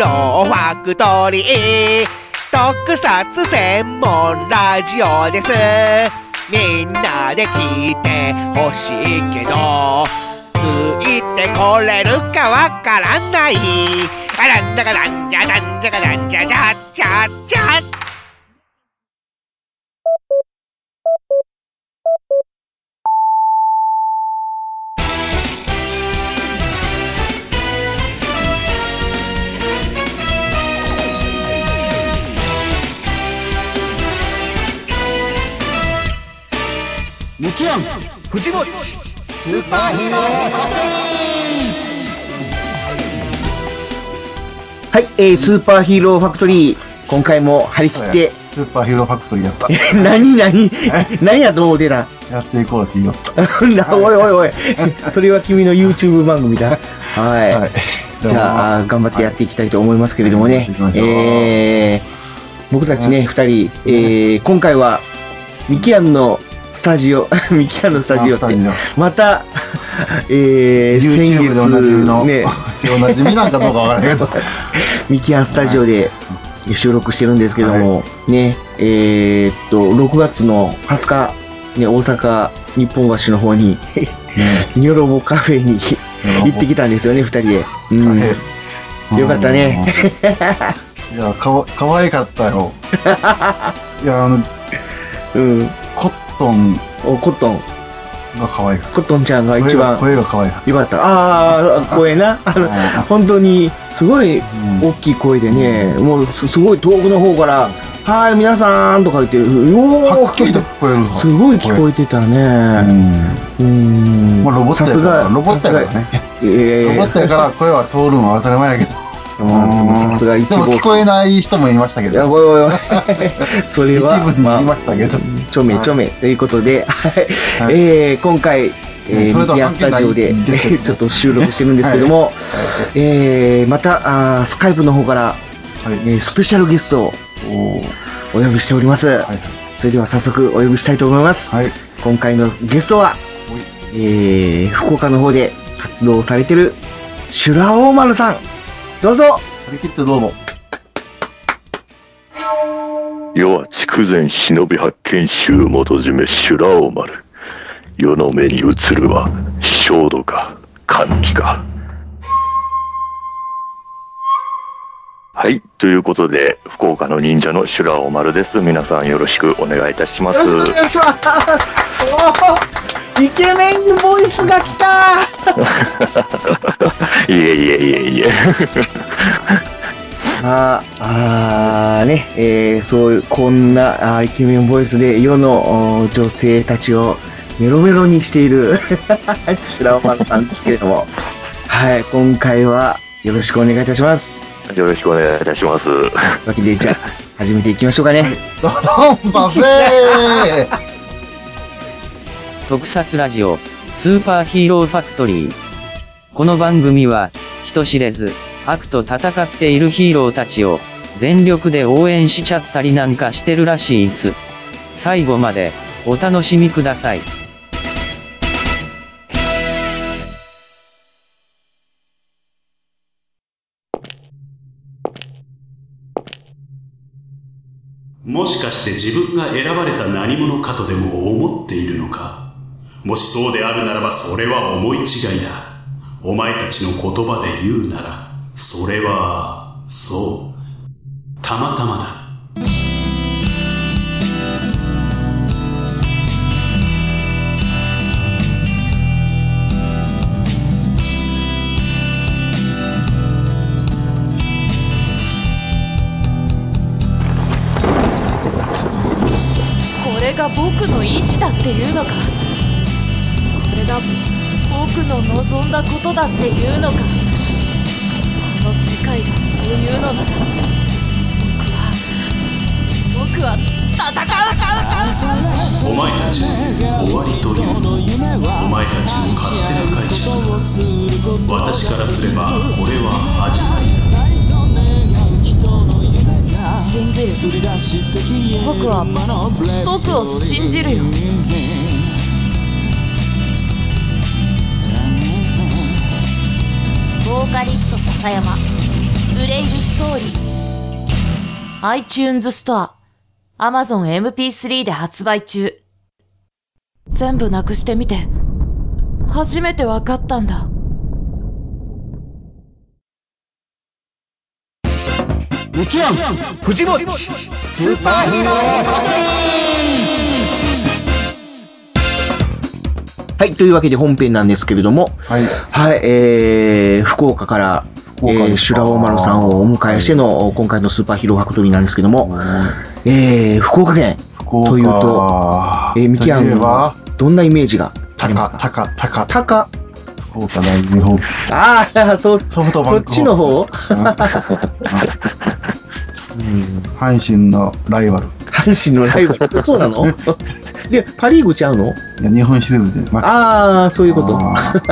ローファクトリー特撮専門ラジオです。みんなで聞いてほしいけどついてこれるかわからない。あらんだかなんじゃなんじゃかなんじゃじゃじゃじゃ。ミキアン藤もちスーパーヒーロー。はい、えー、スーパーヒーローファクトリー、今回も張り切って、スーパーヒーローファクトリーやった。何何何やと思うてたやっていこうって言いよった。おいおいおい、それは君の YouTube 番組だ。はい。はい。じゃあ、頑張ってやっていきたいと思いますけれどもね。はい。えー、僕たちね、二人、えー、今回は、ミキアンのスタジオ、ミキアンのスタジオってまた、えー、先 YouTube でおなじみの、月、ね、おなじみなんかどうかわからないけど、ミキアンスタジオで収録してるんですけども、ね、えーっと、6月の20日、ね、大阪日本橋の方に、ニョロボカフェに行ってきたんですよね、二人で。うん。よかったね。いや、かわ、かわいかったよ。いや、あの、うん。コットンおコットン、が可愛かっコットンちゃんがた。一番声が可愛かっよかった。ああ、声な。あの、本当に、すごいうん大きい声でね、もうすすごい遠くの方から、はい、皆さんとか言って、おはっきりと聞こえるぞすごい聞こえてたうね。ん。うん。まあ、ロボットやから、さすが、ロボットやからさね。すが。えロボットやから声は通るのは当たり前やけど。うんさすが一号でも聞こえない人もいましたけいや、ど。おいおいおい。それは、一部に言いましたけどちょめちょめということで、はいはいえー今回、えー、ミキアンスタジオで、ちょっと収録してるんですけども、えーまたあー、スカイプの方から、はい。えースペシャルゲストをお呼びしております。はいはい。それでは早速お呼びしたいと思います。はい。今回のゲストは、えー、福岡の方で活動されてる、シュラオーマルさん。どうぞ。張り切ってどうぞ。世は筑前忍び発見衆元締め修羅王丸。世の目に映るは焦土か歓喜かはいということで福岡の忍者の修羅王丸です。皆さんよろしくお願いいたします。よろしくお願いします。イケメンボイスが来た。いえいえいえいえ。あーあーね、えー、そういう、こんなあーイケメンボイスで世のお女性たちをメロメロにしている。シュラオマンさんですけれども、はい、今回はよろしくお願いいたします。よろしくお願いいたします。わけで、じゃあ、始めていきましょうかね。どどんパフェー特撮ラジオ、スーパーヒーローファクトリー。この番組は、人知れず、悪と戦っているヒーローたちを、全力で応援しちゃったりなんかしてるらしいっす。最後まで、お楽しみください。もしかして自分が選ばれた何者かとでも思っているのか？もしそうであるならばそれは思い違いだ。お前たちの言葉で言うなら、それは、そう、たまたまだ。これが僕の意志だっていうのか？が僕の望んだことだっていうのか。この世界がそう。いうのなら僕は僕は戦うお前たちの終わりというのお前たちの勝手な解釈。だ私からすればこれは始まりだ信じる僕は僕を信じるよボーカリスト笹山。ブレイブストーリー。iTunes ストア。Amazon MP3 で発売中。全部なくしてみて。初めてわかったんだ。藤もちスーパーヒーローはい、というわけで本編なんですけれども、はい。はい、えー、福岡から、えー、修羅大丸さんをお迎えしての、今回のスーパーヒーローファクトリーなんですけども、えー、福岡県、というとえー、ミキアンといえば、どんなイメージがあります高、か高、高、高、福岡大日本。ああ、そう、ソフトバンクそっちの方？うん。阪神のライバル。阪神のライバル。そうなの？で、パリーグちゃうの？いや日本シリーズで、まああ、そういうこと。あ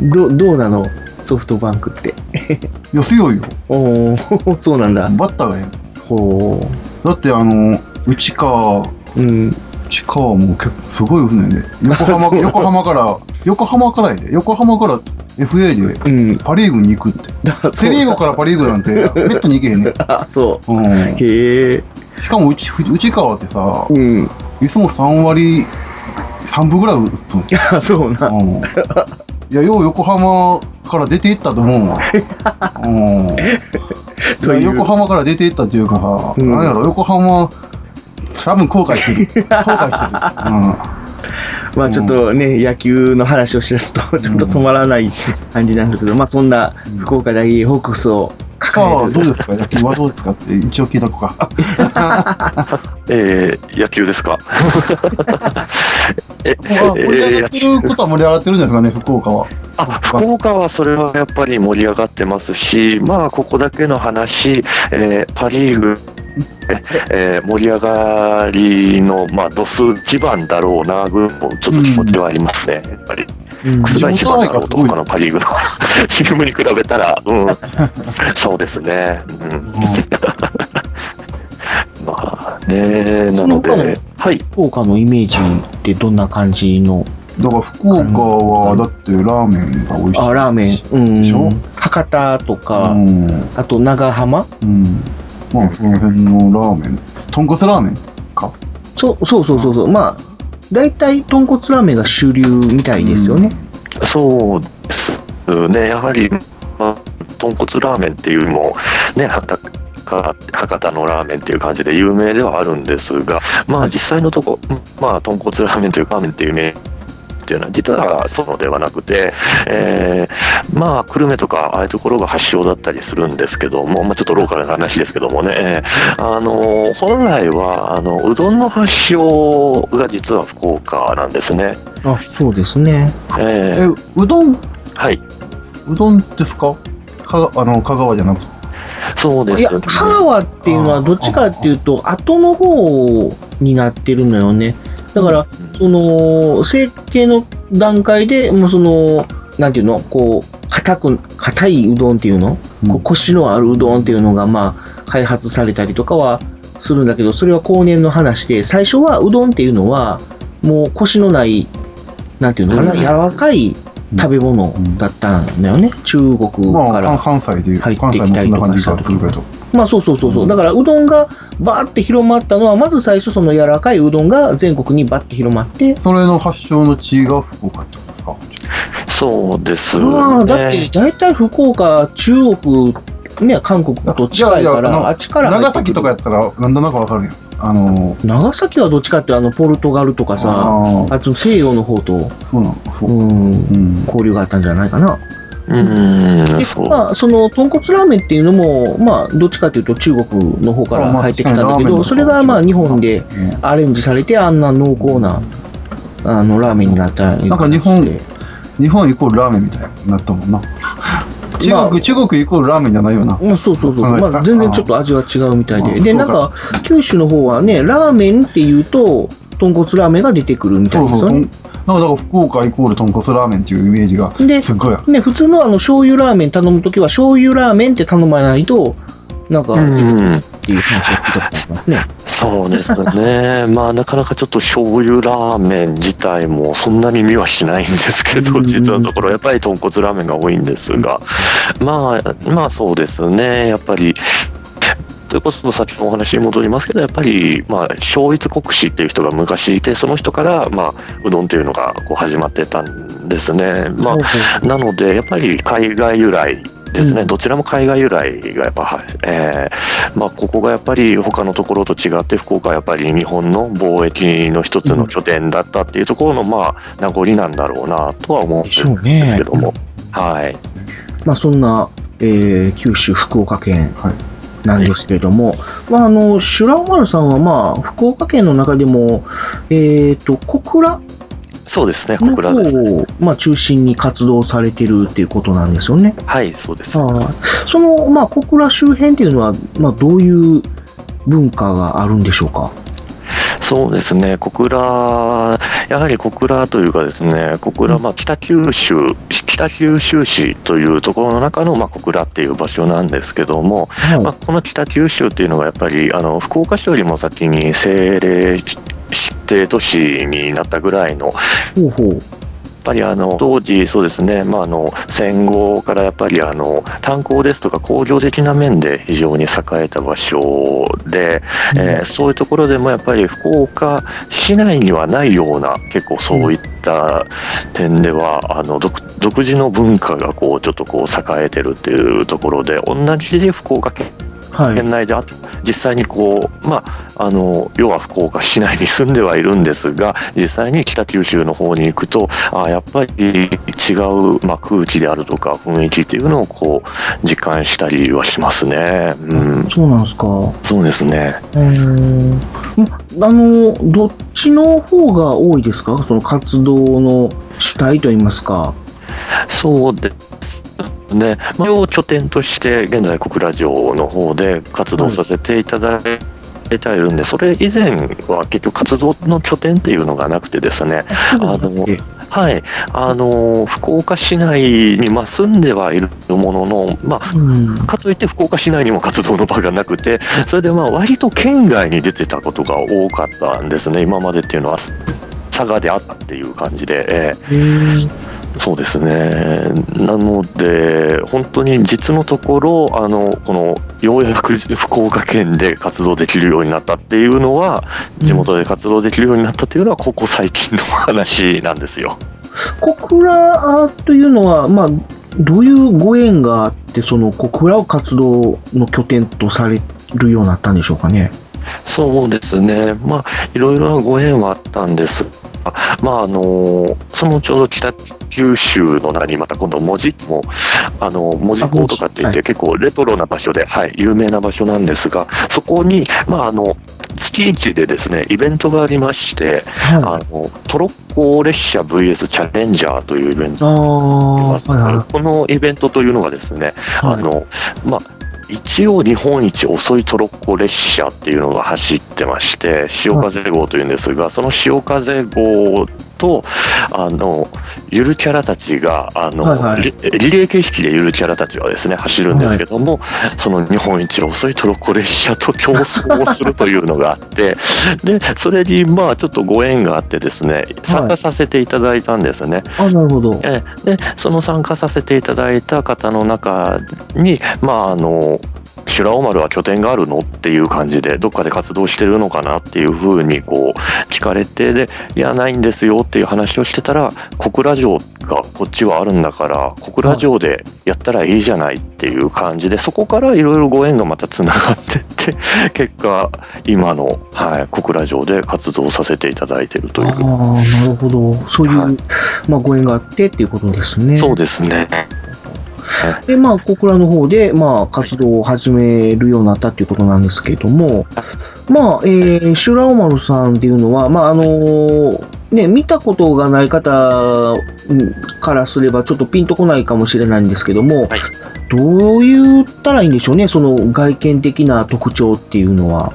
どどうなの？ソフトバンクって。ーいや、強いよ。おー、そうなんだ。バッターがえほえだって、あの、内川、う。うん。内川も結構すごい打つねんで。横浜、横浜から、横浜からやで。横浜から FA でうん。パリーグに行くって。うセリーグからパリーグなんて、めったに行けへんねん。あ、そう。うん。へえ。しかも内、内川ってさ、うん。いつも3割、3分ぐらい打つの。いや、そうな。うん。いや、よう横浜から出ていったと思うわ。うん。いというや横浜から出ていったっていうかさ、うんなんやろ、横浜、多分後悔してる。後悔してる。まあちょっとね、野球の話をしだすと、ちょっと止まらない感じなんですけど、まあそんな福岡大ホークスをさあ、抱える。どうですか？野球はどうですか？って一応聞いとくか。えー、野球ですか？え、まあ盛り上がってることは盛り上がってるんですかね、福岡は。あ福岡はそれはやっぱり盛り上がってますし、まあ、ここだけの話、えーパ・リーグ、えー盛り上がりの、まあ、度数一番だろうな、ぐちょっと気持ちはありますね、やっぱり。うん楠田一番だろうと、他のパ・リーグのチームに比べたら、うん、そうですね。うんまあね、なので、はい。福岡のイメージってどんな感じの？だから福岡は、だってラーメンが美味しい。あ、ラーメン。うん。でしょ？博多とか、うん。あと長浜？うん。まあ、その辺のラーメン。豚骨ラーメンか。そうそうそうそうそう。まあ、大体豚骨ラーメンが主流みたいですよね。そうですね、やはり、まあ、豚骨ラーメンっていうよりも、ね、博多博多のラーメンっていう感じで有名ではあるんですが、まあ、実際のとこ、まあ、豚骨ラーメンというかラーメンっていう名っていうのは実はそうではなくて、えーまあ、久留米とかああいうところが発祥だったりするんですけども、まあ、ちょっとローカルな話ですけどもね、えーあの本来はあのうどんの発祥が実は福岡なんですね。あ、そうですね。ええー、うどん、はい、うどんですか？か、あの、香川じゃなくて？そうですいや、香川っていうのはどっちかっていうと、後の方になってるのよね。だから、その、成形の段階で、もうその、なんていうの、こう、硬く、硬いうどんっていうの、こうコシのあるうどんっていうのが、まあ、開発されたりとかはするんだけど、それは後年の話で、最初はうどんっていうのは、もうコシのない、なんていうのかな、うん。柔らかい食べ物だったんだよね。中国まあ、から関関西で、入って関西もきたりとそんな感じかした時がするけど。まあそうそうそうそう。だからうどんがバーって広まったのは、まず最初その柔らかいうどんが全国にバッて広まって、それの発祥の地が福岡ってことですか？そうですね。まあだって大体福岡、中国、ね、韓国と近いから、いやいやあっちから入ってくる長崎とかやったら、なんとなくわかるよ。あの、長崎はどっちかってあのポルトガルとかさ、あと西洋の方と、そうなの、そうう。ん、うん。交流があったんじゃないかな。うーん、で。まあ、その、豚骨ラーメンっていうのも、まあ、どっちかというと中国の方から入ってきたんだけど、それがまあ、日本でうんアレンジされて、あんな濃厚な、あの、ラーメンになったりなんか日本して日本イコールラーメンみたいになったもんな。中国、まあ中国イコールラーメンじゃないよな。うん、そうそうそう。はいまあ、全然ちょっと味は違うみたいで。あで、なんか、九州の方はね、ラーメンっていうと、豚骨ラーメンが出てくるみた。いうですよね。なんかだから福岡イコール豚骨ラーメンっていうイメージがですっごいある。ね、普通のあの、醤油ラーメン頼むときは、醤油ラーメンって頼まないと、なんか、うんっていう話を聞いたことありますね。そうですね。まあ、なかなかちょっと醤油ラーメン自体もそんなに見はしないんですけど、うん実のところ、やっぱり豚骨ラーメンが多いんですが、まあ、まあそうですね。やっぱり、それこそ先のお話に戻りますけど、やっぱり、まあ、小一国士っていう人が昔いて、その人から、まあ、うどんっていうのがこう始まってたんですね。まほうほあ、なので、やっぱり海外由来ですね、うん。どちらも海外由来がやっぱ、はえーまあ、ここがやっぱり他のところと違って、福岡はやっぱり日本の貿易の一つの拠点だったっていうところの、まあ、名残なんだろうなとは思うんでですけども、はい、まあそんな、えー九州、福岡県はい。なんですけれども、まああの、修羅丸さんはまあ、福岡県の中でも、えっ、と、小倉そうですね、の小倉です。方を、まあ、中心に活動されてるっていうことなんですよね。はい、そうです。はいその、まあ、小倉周辺っていうのは、まあ、どういう文化があるんでしょうか？そうですね、小倉、やはり小倉というかですね、小倉、まあ、北九州、北九州市というところの中の、まあ、小倉っていう場所なんですけども、はいまあ、この北九州っていうのはやっぱり、あの、福岡市よりも先に政令指定都市になったぐらいの、ほうほう。やっぱりあの当時、そうですね、まあ、あの戦後からやっぱりあの炭鉱ですとか工業的な面で非常に栄えた場所で、えーそういうところでもやっぱり福岡市内にはないような結構そういった点では、あの独独自の文化がこうちょっとこう栄えてるっていうところで同じ福岡県はい。県内であ実際にこう、まあ、あの要は福岡市内に住んではいるんですが実際に北九州の方に行くとあやっぱり違う、まあ、空気であるとか雰囲気っていうのをこう実感したりはしますね。うん、そうなんですか。うそうですね。ーん。まあの、どっちの方が多いですか？その活動の主体といいますか。そうですね。まあ、を拠点として現在小倉城の方で活動させていただいて。いてはいるんでそれ以前は結局活動の拠点っていうのがなくてですね、あのはい、あの福岡市内に、まあ、住んではいるものの、まあ、うん。かといって福岡市内にも活動の場がなくて、それでまあ割と県外に出てたことが多かったんですね、今までっていうのは。佐賀であったっていう感じで、えーそうですね、なので、本当に実のところ、あのこのようやく福岡県で活動できるようになったっていうのは、地元で活動できるようになったっていうのは、ここ最近の話なんですよ。小倉というのは、まあ、どういうご縁があって、その小倉を活動の拠点とされるようになったんでしょうかね？そうですね、まあ、いろいろなご縁はあったんですが、まああのそのちょうど北九州の名にまた今度文字もあの文字港とかって言って結構レトロな場所で、はい、有名な場所なんですがそこに、まあ、あの月一でですねイベントがありまして、はあのトロッコ列車 VS チャレンジャーというイベントあがあります。あ、はいはこのイベントというのがですね、い。あのまあ、一応日本一遅いトロッコ列車っていうのが走ってまして潮風号というんですが、その潮風号とあのゆるキャラたちがあの、はいはいリリレー形式でゆるキャラたちはですね走るんですけども、その日本一遅いトロッコ列車と競争をするというのがあって でそれにまあちょっとご縁があってですね参加させていただいたんですね。あ、なるほど。ええでその参加させていただいた方の中に、まあ、あの修羅王丸は拠点があるの？っていう感じでどっかで活動してるのかなっていうふうにこう聞かれてでいやないんですよっていう話をしてたら小倉城がこっちはあるんだから小倉城でやったらいいじゃないっていう感じでそこからいろいろご縁がまたつながってって 結果今の、はい、小倉城で活動させていただいてるというああ、なるほど。そういう、はいまあ、ご縁があってっていうことですね。そうですね。で、まあ、小倉の方で、まあ、活動を始めるようになったっていうことなんですけれども、まあ、えー、シュラオマルさんっていうのは、まあ、あのーね、見たことがない方うんからすればちょっとピンとこないかもしれないんですけども、はい。どう言ったらいいんでしょうね、その外見的な特徴っていうのは。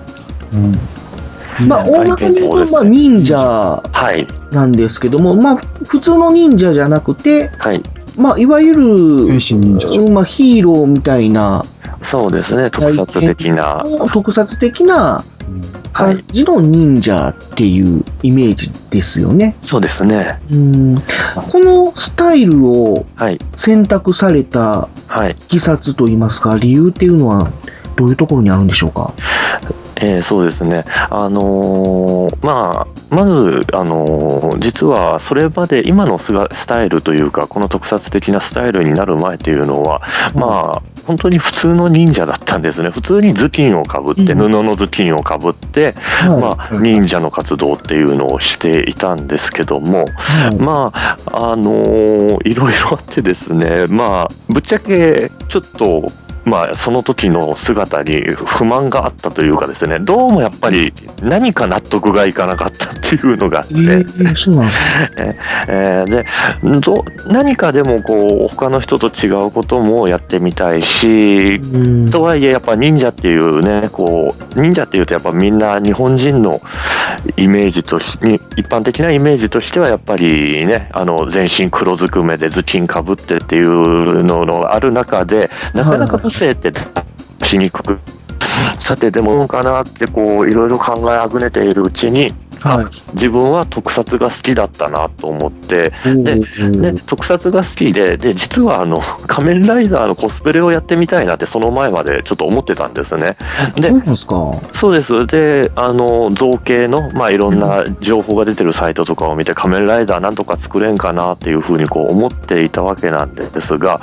うん。まあ、大まかに言うと、まあ、忍者はい、なんですけども、まあ、普通の忍者じゃなくて、はい、まあ、いわゆる、変身忍者じゃんうんまあ、ヒーローみたいなそうですね、特撮的な。特撮的な感じの忍者っていうイメージですよね。そうですね。うんこのスタイルをはい。選択されたはい。いきさつといいますか、理由っていうのはどういうところにあるんでしょうか？えーそうですね。あのーまあ、まず、あのー実はそれまで今のスタイルというか、この特撮的なスタイルになる前っていうのは、まあ、本当に普通の忍者だったんですね。普通に頭巾をかぶって、うん。布の頭巾をかぶって、はい。まあ、忍者の活動っていうのをしていたんですけども、はい。まあ、あのーいろいろあってですね、まあ、ぶっちゃけ、ちょっと、まあ、その時の姿に不満があったというかですね、どうもやっぱり何か納得がいかなかったっていうのがあって、えー、そうなんです えーでど何かでもこう他の人と違うこともやってみたいし、うん。とはいえやっぱ忍者っていうねこう忍者っていうとやっぱみんな日本人のイメージとしに一般的なイメージとしてはやっぱりねあの全身黒ずくめで頭巾かぶってっていうののある中でなかなか個性ってしにくく、さてでもどうかなってこういろいろ考えあぐねているうちにはい。自分は特撮が好きだったなと思ってでで特撮が好きでで実はあの 仮面ライダーのコスプレをやってみたいなってその前までちょっと思ってたんですね。でそうなんですか？そうですであの造形の、まあ、いろんな情報が出てるサイトとかを見て仮面ライダーなんとか作れんかなっていうふうにこう思っていたわけなんですが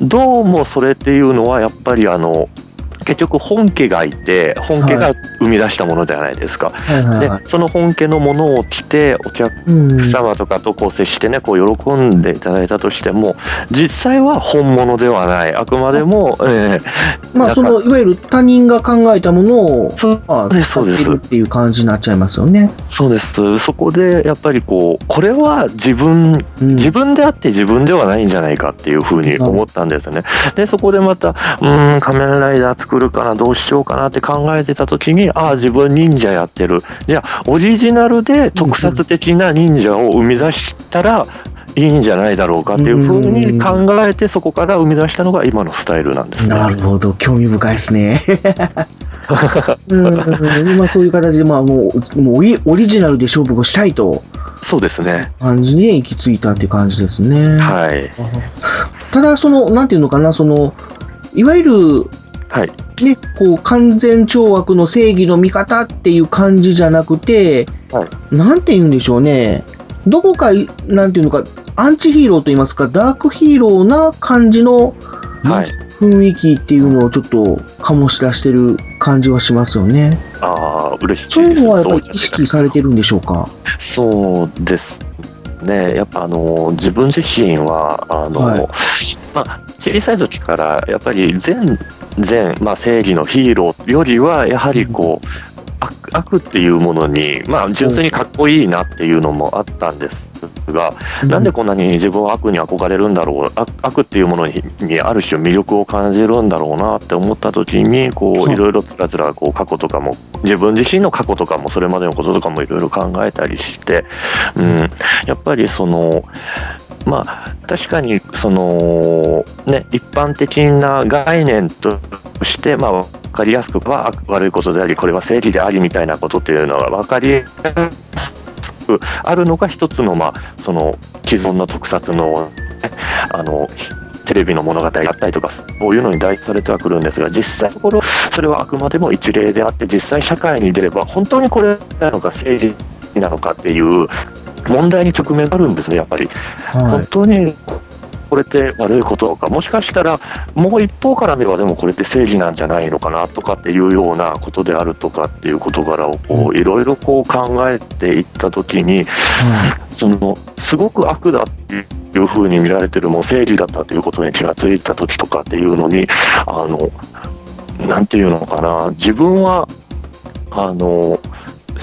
どうもそれっていうのはやっぱりあの結局本家がいて本家が生み出したものじゃないですか。はいはいはい。でその本家のものを着てお客様とかとこう接してねこう喜んでいただいたとしても実際は本物ではないあくまでも、えまあ、その、いわゆる他人が考えたものを、そうまあ、ですそうです使っていう感じになっちゃいますよね。そうですそこでやっぱりこうこれは自分うん自分であって自分ではないんじゃないかっていうふうに思ったんですね。でそこでまたうーん仮面ライダー作るかなどうしようかなって考えてた時にああ自分忍者やってるじゃあオリジナルで特撮的な忍者を生み出したらいいんじゃないだろうかっていうふうに考えてそこから生み出したのが今のスタイルなんですね。なるほど、興味深いですね。うん、まあそういう形で、まあもう、もうオリオリジナルで勝負をしたいと、そうですね。感じに行き着いたっていう感じですね。はい。ただ、その、なんていうのかな、その、いわゆる、はい。ね、こう、完全懲悪の正義の味方っていう感じじゃなくて、はいなんて言うんでしょうね。どこかい、なんていうのか、アンチヒーローと言いますか、ダークヒーローな感じのはい。雰囲気っていうのをちょっと醸し出してる感じはしますよね。ああ、嬉しそういういです。のはやっぱり意識されてるんでしょうか？そうですね、やっぱあの自分自身はあの、はいまあ、小さい時からやっぱり全全、まあ、正義のヒーローよりはやはりこう、悪悪っていうものに、まあ、純粋にかっこいいなっていうのもあったんですが、なんでこんなに自分は悪に憧れるんだろう悪悪っていうものににある種魅力を感じるんだろうなって思った時にこはいういろいろつらつらこう過去とかも自分自身の過去とかもそれまでのこととかもいろいろ考えたりして、うん、やっぱりそのまあ確かにそのね一般的な概念としてまあ分かりやすくは悪悪いことでありこれは正義でありみたいなことっていうのは分かりやすくあるのが一つのまあその既存の特撮の,、ね、あのテレビの物語だったりとかそういうのに代表されてはくるんですが実際のところそれはあくまでも一例であって実際社会に出れば本当にこれなのか正義なのかっていう問題に直面があるんですねやっぱり。は本当にこれって悪いことかもしかしたらもう一方から見ればでもこれって正義なんじゃないのかなとかっていうようなことであるとかっていう事柄をいろいろこう考えていった時にい。はそのすごく悪だっていうふうに見られてるもう正義だったということに気がついた時とかっていうのにあのなんていうのかな自分はあの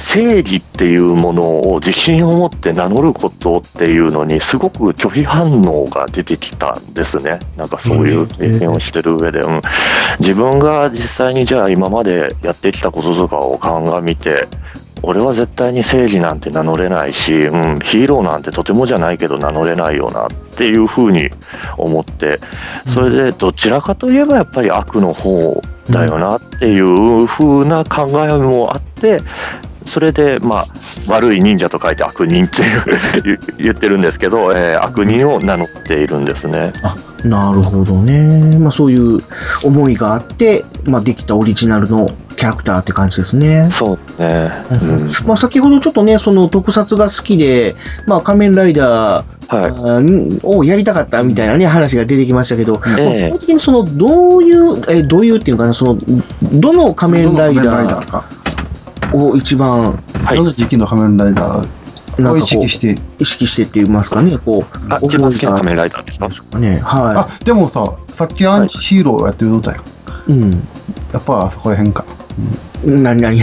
正義っていうものを自信を持って名乗ることっていうのにすごく拒否反応が出てきたんですね。なんかそういう経験をしてる上で、うん、自分が実際にじゃあ今までやってきたこととかを鑑みて俺は絶対に正義なんて名乗れないし、うん、ヒーローなんてとてもじゃないけど名乗れないよなっていうふうに思って、それでどちらかといえばやっぱり悪の方だよなっていうふうな考えもあって、それで、まあ、悪い忍者と書いて悪人っていう言言ってるんですけど、えー悪人を名乗っているんですね。あ、なるほどね。まあそういう思いがあって、まあできたオリジナルのキャラクターって感じですね。そうね。うんまあ先ほどちょっとね、その特撮が好きで、まあ仮面ライダー、はい。をやりたかったみたいなね、話が出てきましたけど、ええ具体的にその、どういう、え、どういうっていうかな、その、どの仮面ライダダーか。ーを一番、はいどの時期の仮面ライダー？をなんかこう意識して。意識してって言いますかね、こう、あ、一番好きな仮面ライダーですか？ね、はあ、でもさ、さっきアンチヒーローをやってるのだよ。い。うん。やっぱそこら辺か。何何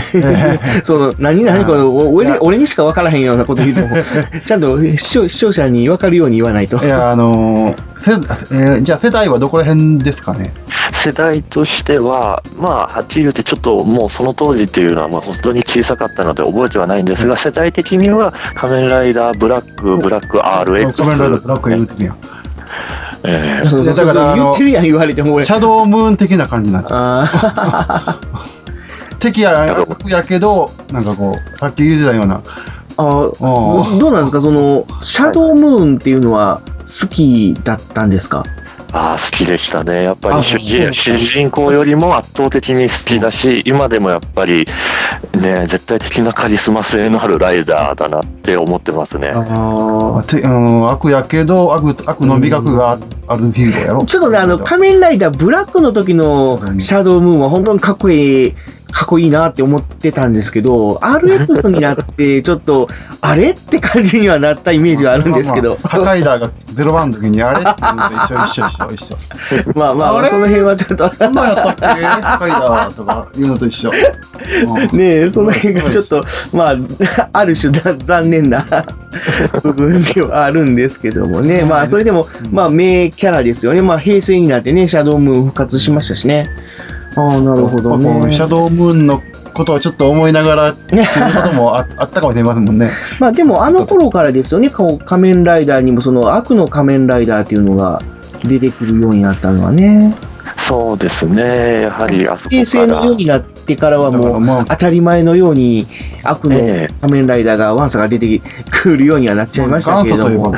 その、何何この、俺に俺にしか分からへんようなこと言うても、ちゃんと視聴者に分かるように言わないと。いや、あのーえーじゃあ世代はどこら辺ですかね。世代としては、まあ、はっきり言って、ちょっともうその当時っていうのは、まあ、本当に小さかったので覚えてはないんですが、世代的には、仮面ライダーブラック、ブラック RX。仮面ライダーブラック言うてやん。えーそうそういやだから言ってるやん言われても。シャドームーン的な感じになっちゃう。あ敵や悪やけど、なんかこう、さっき言ってたような。ーあどうなんですか？その、シャドームーンっていうのは好きだったんですか？ああ、好きでしたね。やっぱあり主人主人公よりも圧倒的に好きだし、今でもやっぱり、ね、絶対的なカリスマ性のあるライダーだなって思ってますね。あてあの悪やけど、悪悪の美学があるヒーローやろ。ちょっとね、あの、仮面ライダーブラックの時のシャドームーンは本当にかっこいい、かっこいいなって思ってたんですけど、RX になって、ちょっと、あれって感じにはなったイメージはあるんですけど。まあまあハカイダーがゼロワンの時にあれって言うと一緒一緒一緒一緒。まあまあ、その辺はちょっと、こんなんやったっけ？ハカイダーとか言うのと一緒。うんねえ、その辺がちょっと、まあ、ある種だ残念な 部分ではあるんですけどもね。まあ、それでも、まあ、名キャラですよね。まあ、平成になってね、シャドームーン復活しましたしね。ああ、なるほどこねう。シャドームーンのことをちょっと思いながらっていうこともああったかもしれませんもんね。まあ、でも、あの頃からですよね、こう仮面ライダーにも、その悪の仮面ライダーっていうのが出てくるようになったのはね。そうですね。やはり、あそこ平成からのようになってからはもう、まあ当たり前のように悪のええ仮面ライダーが、ワンサが出てくるようにはなっちゃいましたけれども。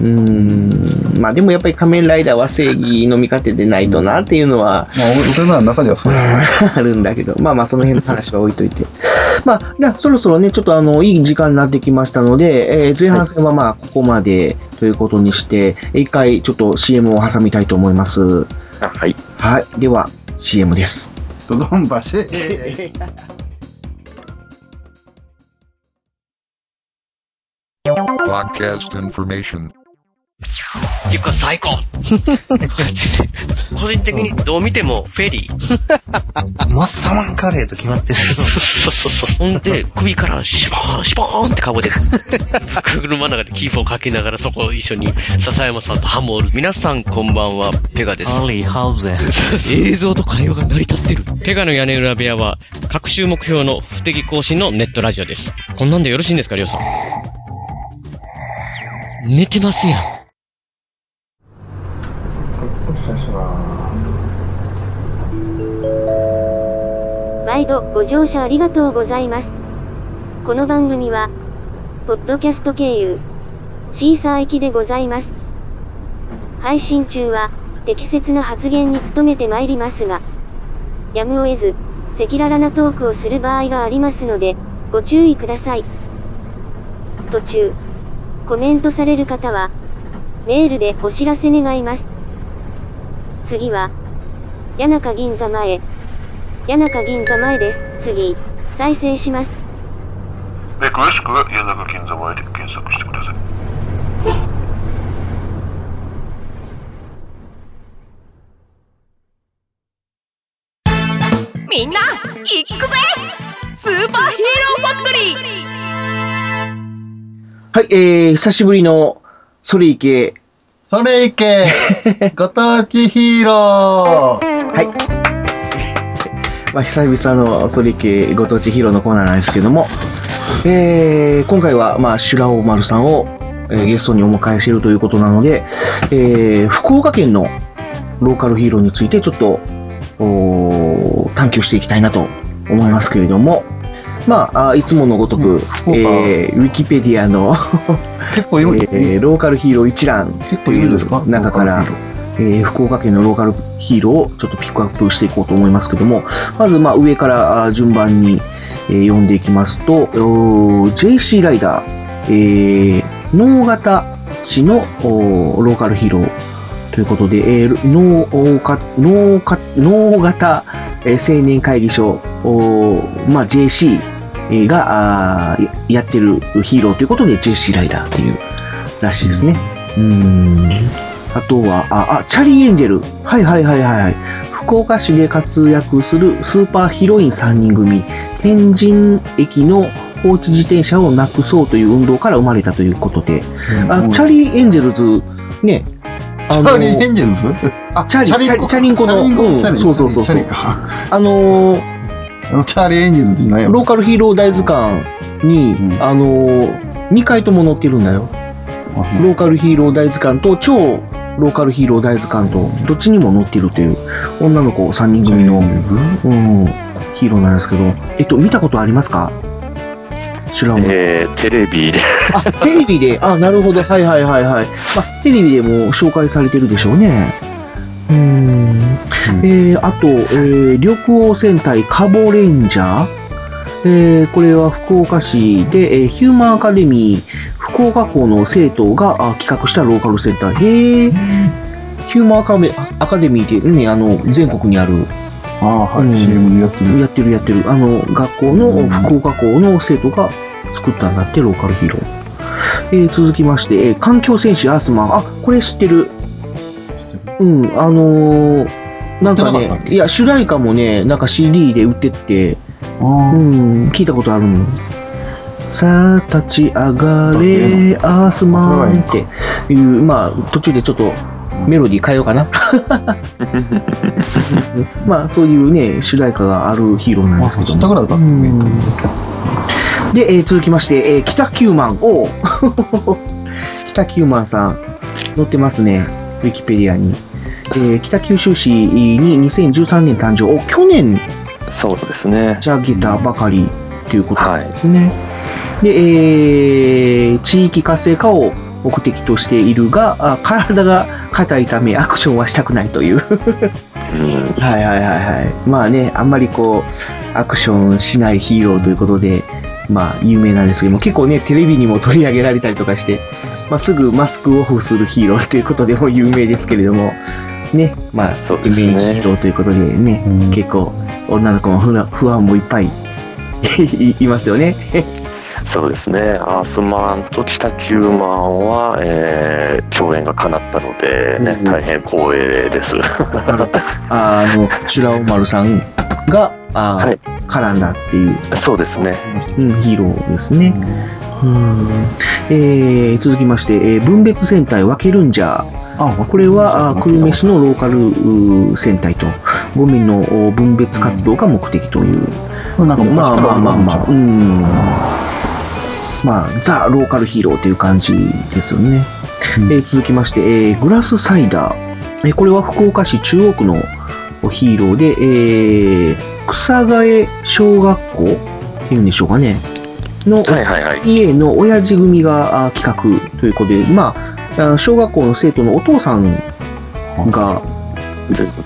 うーんまあ でもやっぱり仮面ライダーは正義の味方でないとなっていうのは、まあ、俺らの中ではそうや。あるんだけど、まあまあその辺の話は置いといて。まあ、じゃあそろそろね、ちょっとあの、いい時間になってきましたので、えー前半戦はまあここまでということにして、一回ちょっと CM を挟みたいと思います。あはい。はい。では、CM です。ドドンバシ。Podcast information. っていうか最高 個人的にどう見てもフェリー。マッサマンカレーと決まってる。そうそうそう。ほんで、首からシュポーン、シュポーンって顔で、車の中でキープをかけながらそこを一緒に笹山さんとハモる。皆さんこんばんは、ペガです。アリーハウゼン。映像と会話が成り立ってる。ペガの屋根裏部屋は、各週目標の不適更新のネットラジオです。こんなんでよろしいんですか、りょうさん。寝てますやん。毎度ご乗車ありがとうございます。この番組は、ポッドキャスト経由、シーサー行きでございます。配信中は、適切な発言に努めてまいりますが、やむを得ず、赤裸々なトークをする場合がありますので、ご注意ください。途中、コメントされる方は、メールでお知らせ願います。次は、谷中銀座前、谷中銀座前です。次、再生します。で、詳しくは谷中金座前で検索してください。みんな、行くぜスーパーヒーローファクトリーはい、えー、久しぶりの、それいけ、それいけご当地ヒーロー はい。まあ、久々のソリ系ご当地ヒーローのコーナーなんですけども、えー、今回は、まあ、シュラオマルさんを、えーゲストにお迎えしているということなので、えー、福岡県のローカルヒーローについてちょっと、探求していきたいなと思いますけれども、まあ、あいつものごとく、えー、ウィキペディアの、結構いる、えーローカルヒーロー一覧結構いるんですか？中からえー福岡県のローカルヒーローをちょっとピックアップしていこうと思いますけども、まずまあ上からあ順番に、えー読んでいきますと、JC ライダー、えー、能形市のローカルヒーローということで、えー、能か能か能形、えー青年会議所、まあ JC がやってるヒーローということで JC ライダーっていうらしいですね。うーん。あとは、あ、あ、チャリーエンジェル。はいはいはいはいはい。福岡市で活躍するスーパーヒロイン3人組、天神駅の放置自転車をなくそうという運動から生まれたということで、あチャリーエンジェルズ、ね、あチャリーエンジェルズ？あ、チャリ、チャリ、チャリンコの、チャリンコうんそうそうそうそうチャリ。か。あのーあの、チャーリーエンジェルズなんやローカルヒーロー大図鑑に、うんあのー、2回とも載ってるんだよ。ローカルヒーロー大図鑑と超ローカルヒーロー大図鑑とどっちにも載ってるという女の子3人組の、うん、ヒーローなんですけど、えっと、見たことありますか？シュラウマさんえー、テレビで、あ、テレビで、あ、なるほど、はいはいはいはい。まあ、テレビでも紹介されてるでしょうね。うーん。えー、あと、えー、緑黄戦隊カボレンジャー。えー、これは福岡市で、えーヒューマンアカデミー福岡校の生徒があ企画したローカルセンター。へー。ヒューマンアカメアカデミーってね、あの、全国にある、ああ、はい、うん CM でやってる。やってるやってる。あの、学校の、福岡校の生徒が作ったんだって、ローカルヒーロー。えー続きまして、えー環境戦士アースマン。あ、これ知ってる。うん、あのーなんかねいや、主題歌もね、なんか CD で売ってって、あうん、聞いたことあるもん。さあ、立ち上がれ、アースマンっていう、まあ、途中でちょっとメロディー変えようかな。まあ、そういうね、主題歌があるヒーローなんあ、ですけどそう知ったぐらいだったうんね。で、えー続きまして、えー北九マン。お う北九マンさん、載ってますね。ウィキペディアに。えー北九州市に2013年誕生。お、去年そうですね立。ち上げたばかりということはいですね。で、えー地域活性化を目的としているが、あ体が硬いためアクションはしたくないという。うんはいはいはいはい。まあね、あんまりこう、アクションしないヒーローということで、まあ有名なんですけども、結構ね、テレビにも取り上げられたりとかして、まあすぐマスクオフするヒーローということでも有名ですけれども、ね、まあ、そうですねメインヒーローということでね、うん結構女の子も不安もいっぱいい いますよね。そうですね。アースマンと北九マンは、えー共演が叶ったので、ねうん大変光栄です。あの、シュラオマルさんが、あーはい絡んだっていう、そうですね。うん、ヒーローですね。うんえー続きまして、えー分別戦隊分けるんじゃ。あ、これは、久留米市のローカル戦隊と、ゴミのお分別活動が目的という。これなんまあまあまあまあ、うん。まあ、ザ・ローカルヒーローという感じですよね。うんえー続きまして、えーグラスサイダー。えーこれは福岡市中央区のヒーローで、えー草ヶ江小学校っていうんでしょうかね。の、はいはいはい。家の親父組があ企画ということで、まあ、あ小学校の生徒のお父さんが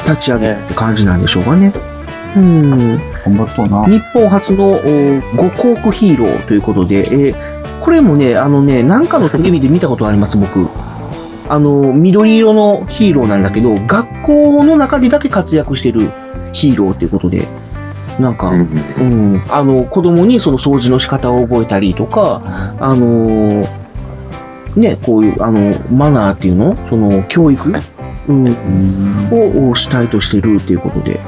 立ち上げたって感じなんでしょうかね。うん。頑張っとうな。日本初のお五航空ヒーローということで、えーこれもね、あのね、なんかのテレビで見たことあります、僕。あの、緑色のヒーローなんだけど、学校の中でだけ活躍してるヒーローということで、なんか、うんうん、あの、子供にその掃除の仕方を覚えたりとか、あのーね、こういう、あの、マナーっていうの？その、教育、うん、をしたいとしてるっていうことで、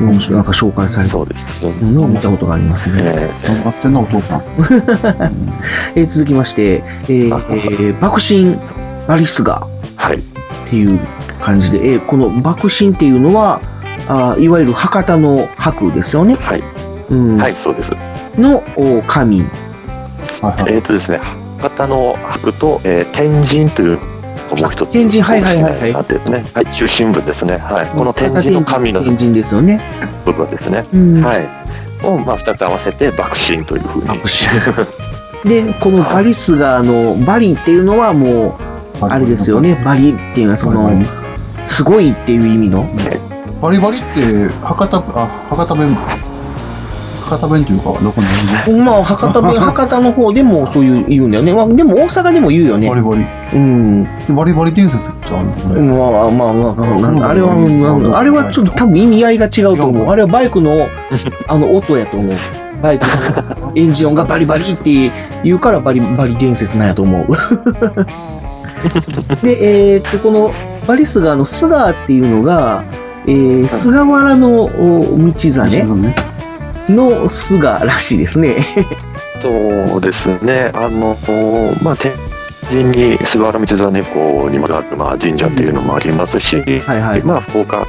うん、なんか紹介されてそうです。るのを見たことがありますね。え頑張ってんな、お父さん。えー続きまして、えーえー爆心アリスガー。はい。っていう感じで、えーこの爆心っていうのは、あいわゆる博多の白ですよね。はい。うん。はい、そうです。のお神。えっ、とですね、博多の博と、えー天神という、もう一つ。天神はいはいはいはいあってですね。はい、中心部ですね。はい。この天神の神の天神ですよね。部分ですね。うんはい。を、まあ、二つ合わせて、幕神というふうに。幕 で、このバリスガーのバリっていうのはもう、あれですよね。バリっていうのはその、すごいっていう意味の。バリバリって、博多、あ、博多弁、博多弁というか、どこにあるの？まあ、博多弁、博多の方でもそういう言うんだよね。まあ、でも大阪でも言うよね。バリバリ。うん。バリバリ伝説ってあるの？これ。まあまあまあまあ、まあ、あれは、うんあれはちょっと多分意味合いが違うと思う。あれはバイクの、あの、音やと思う。バイクのエンジン音がバリバリって言うからバリバリ伝説なんやと思う。で、えーっと、このバリスガーのスガーっていうのが、えー、菅原のお道真のスガーらしいですね。そうですね。あの、まあ、天神に菅原道真公にまつわる、まあ、神社っていうのもありますし、まあ、福岡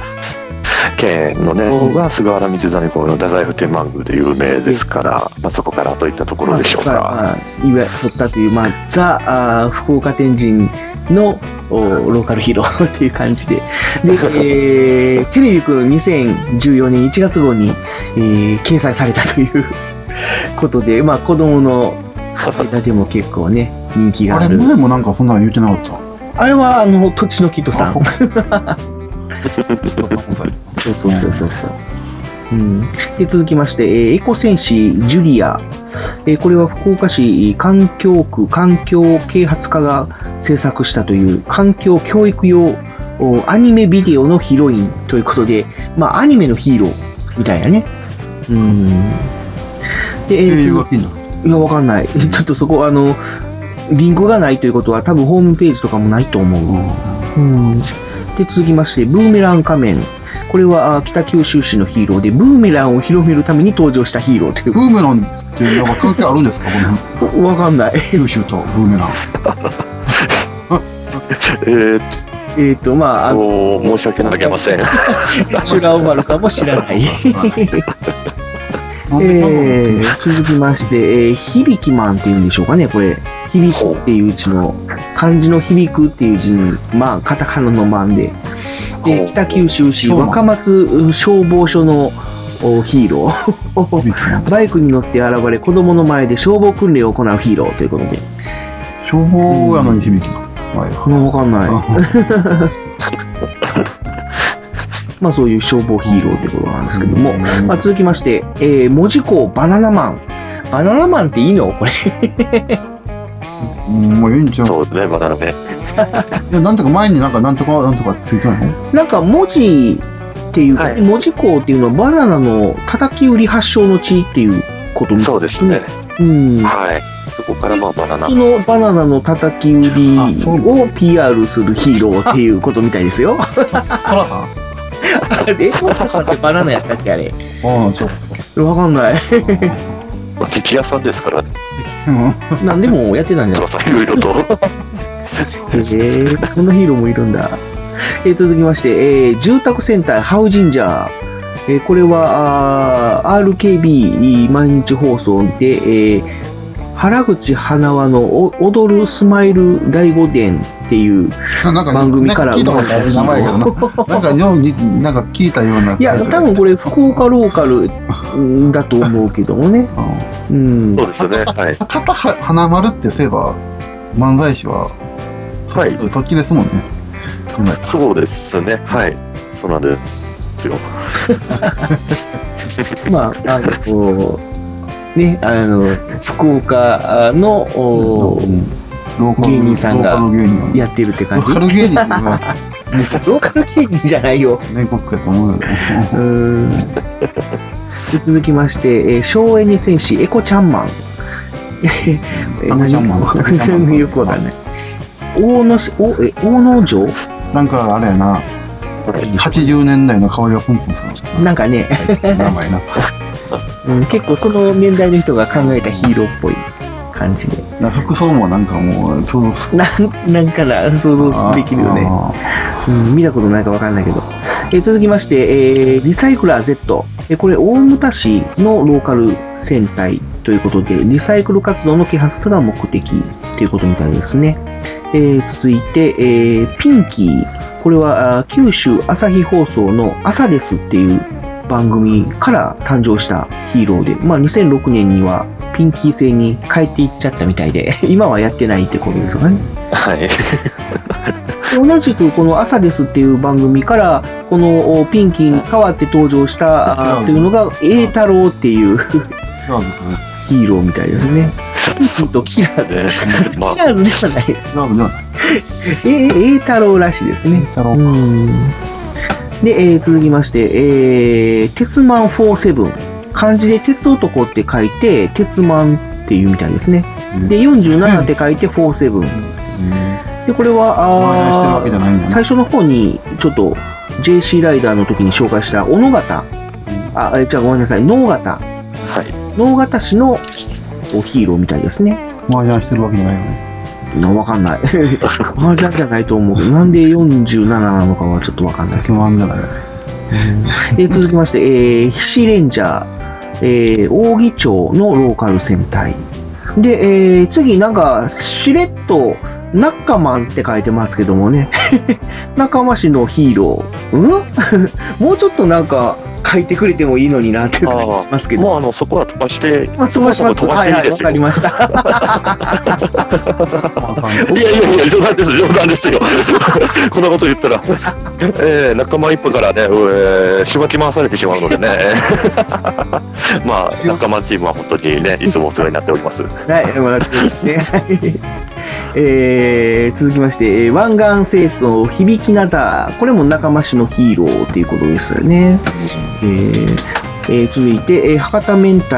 県のね、は菅原道真公の太宰府天満宮で有名ですから、まあ、そこからといったところでしょうか。まあ、いわゆる取ったという、まあ、ザ・あー福岡天神のおローカルヒーロー っていう感じで。で、えー、テレビくん2014年1月号に、えー掲載されたという ことで、まあ子供の間でも結構ね、人気があれ、ある。前もなんかそんなの言ってなかった？あれは、あの、土地の人さん。そうそうそうそうそう。うん、で続きまして、えーエコ戦士ジュリア、えーこれは福岡市環境区環境啓発課が制作したという環境教育用おアニメビデオのヒロインということで、まあアニメのヒーローみたいなね。うん。で、えーといや、わかんない。ちょっとそこ、あの、リンクがないということは多分ホームページとかもないと思う。うん。で、続きまして、ブーメラン仮面。これはあ北九州市のヒーローで、ブーメランを広めるために登場したヒーローという。ブーメランってなんか関係あるんですかこのわかんない。九州とブーメラン。えー、えーと、まあ、あの、申し訳ありません。シュラオマルさんも知らない。えー、続きまして、えー、響きマンっていうんでしょうかね、これ。響くっていう字の、漢字の響くっていう字に、まあ、カタカナのマンで。で、北九州市若松消防署のおヒーロー。バイクに乗って現れ、子供の前で消防訓練を行うヒーローということで。消防やのに響きの？前は。わかんない。まあそういう消防ヒーローということなんですけども、まあ続きまして、えー、文字工バナナマン。バナナマンっていいの？これ。うん、もういいんちゃう？そうですね、バナナね。いや、なんとか前になんかなんとかなんとかってついてないの？なんか文字っていうか、文字工っていうのはバナナの叩き売り発祥の地っていうことみたいですね。うん。はい。そこからまあバナナそ。のバナナの叩き売りを PR するヒーローっていうことみたいですよ。トラさん？あれ？トラさんってバナナやったっけあれ？ああ、そうだったっけ。わかんない。まあ、敵屋さんですからね。なんでもやってたんじゃないいろいろと。へえそんなヒーローもいるんだ。えー続きまして、えー住宅センターハウジンジャー。えーこれは、あー RKB 毎日放送で、えー原口花輪のお踊るスマイル第五伝っていう番組から聞いたことある名前やけどな。なんかように、なんか聞いたような。いや、多分これ福岡ローカルうんだと思うけどもね。うん。そうですね。はい。花丸ってそういえば、漫才師は、はい。そっちですもんね。そうですね。はい。そうなんですよ。まあ、あの、ね、あの、福岡の、お芸人さんがやってるって感じ？ローカル芸人っていうのは、ローカル芸人じゃないよ。全国やと思うよ。うーん。で続きまして、えー省エネ戦士エコちゃんマン。え何？よくわかんない。大野し、おえ大野城？なんかあれやな、80年代の香りがプンプンする。なんかね、名前な。うん、結構その年代の人が考えたヒーローっぽい感じで。な服装もなんかもう、そう、なん、なんかな、想像できるよね。うん、見たことないかわかんないけど。えー続きまして、えーリサイクラー Z。えーこれ、大牟田市のローカル戦隊ということで、リサイクル活動の啓発が目的ということみたいですね。えー続いて、えーピンキー。これは、九州朝日放送の朝ですっていう番組から誕生したヒーローで、まあ、2006年にはピンキー星に変えていっちゃったみたいで、今はやってないってことですよね。はい。で同じくこの朝ですっていう番組から、このおピンキーに代わって登場したっていうのが、栄太郎っていうヒーローみたいですね。ピンキーとキラーズ。キまあラーズではない。ラー。え、え栄太郎らしいですね。太郎かうんで、えー続きまして、えー、鉄マン47。漢字で鉄男って書いて、鉄マンっていうみたいですね。で、47って書いて47。で、これは、麻雀してるわけじゃないんだね最初の方に、ちょっと、JC ライダーの時に紹介した、小野方。あ、え、じゃあごめんなさい、能方。はい。能方市のおヒーローみたいですね。麻雀してるわけじゃないよね。なわかんない。麻雀じゃないと思うけど、なんで47なのかはちょっとわかんない。鉄腕じゃないよね。で続きまして、えー、ヒシレンジャー、えー、扇町のローカル戦隊。で、えー、次なんか、しれっと、ナッカマンって書いてますけどもね。仲間市のヒーロー。うん？もうちょっとなんか、書いてくれてもいいのになっていう感じしますけど。もうあの、そこは飛ばして、まあ、飛ばします。そこははいはいい、わ飛ばしていですよ。かりました。いやいやいや、冗談です、冗談ですよ。こんなこと言ったら、えー、仲間一歩からね、えー、しばき回されてしまうのでね。まあ、仲間チームは本当にね、いつもお世話になっております。はい、まだ続きね。はいえー、続きまして、えー湾岸清掃響きなだ。これも仲間市のヒーローということですよね。えーえー続いて、えー博多明太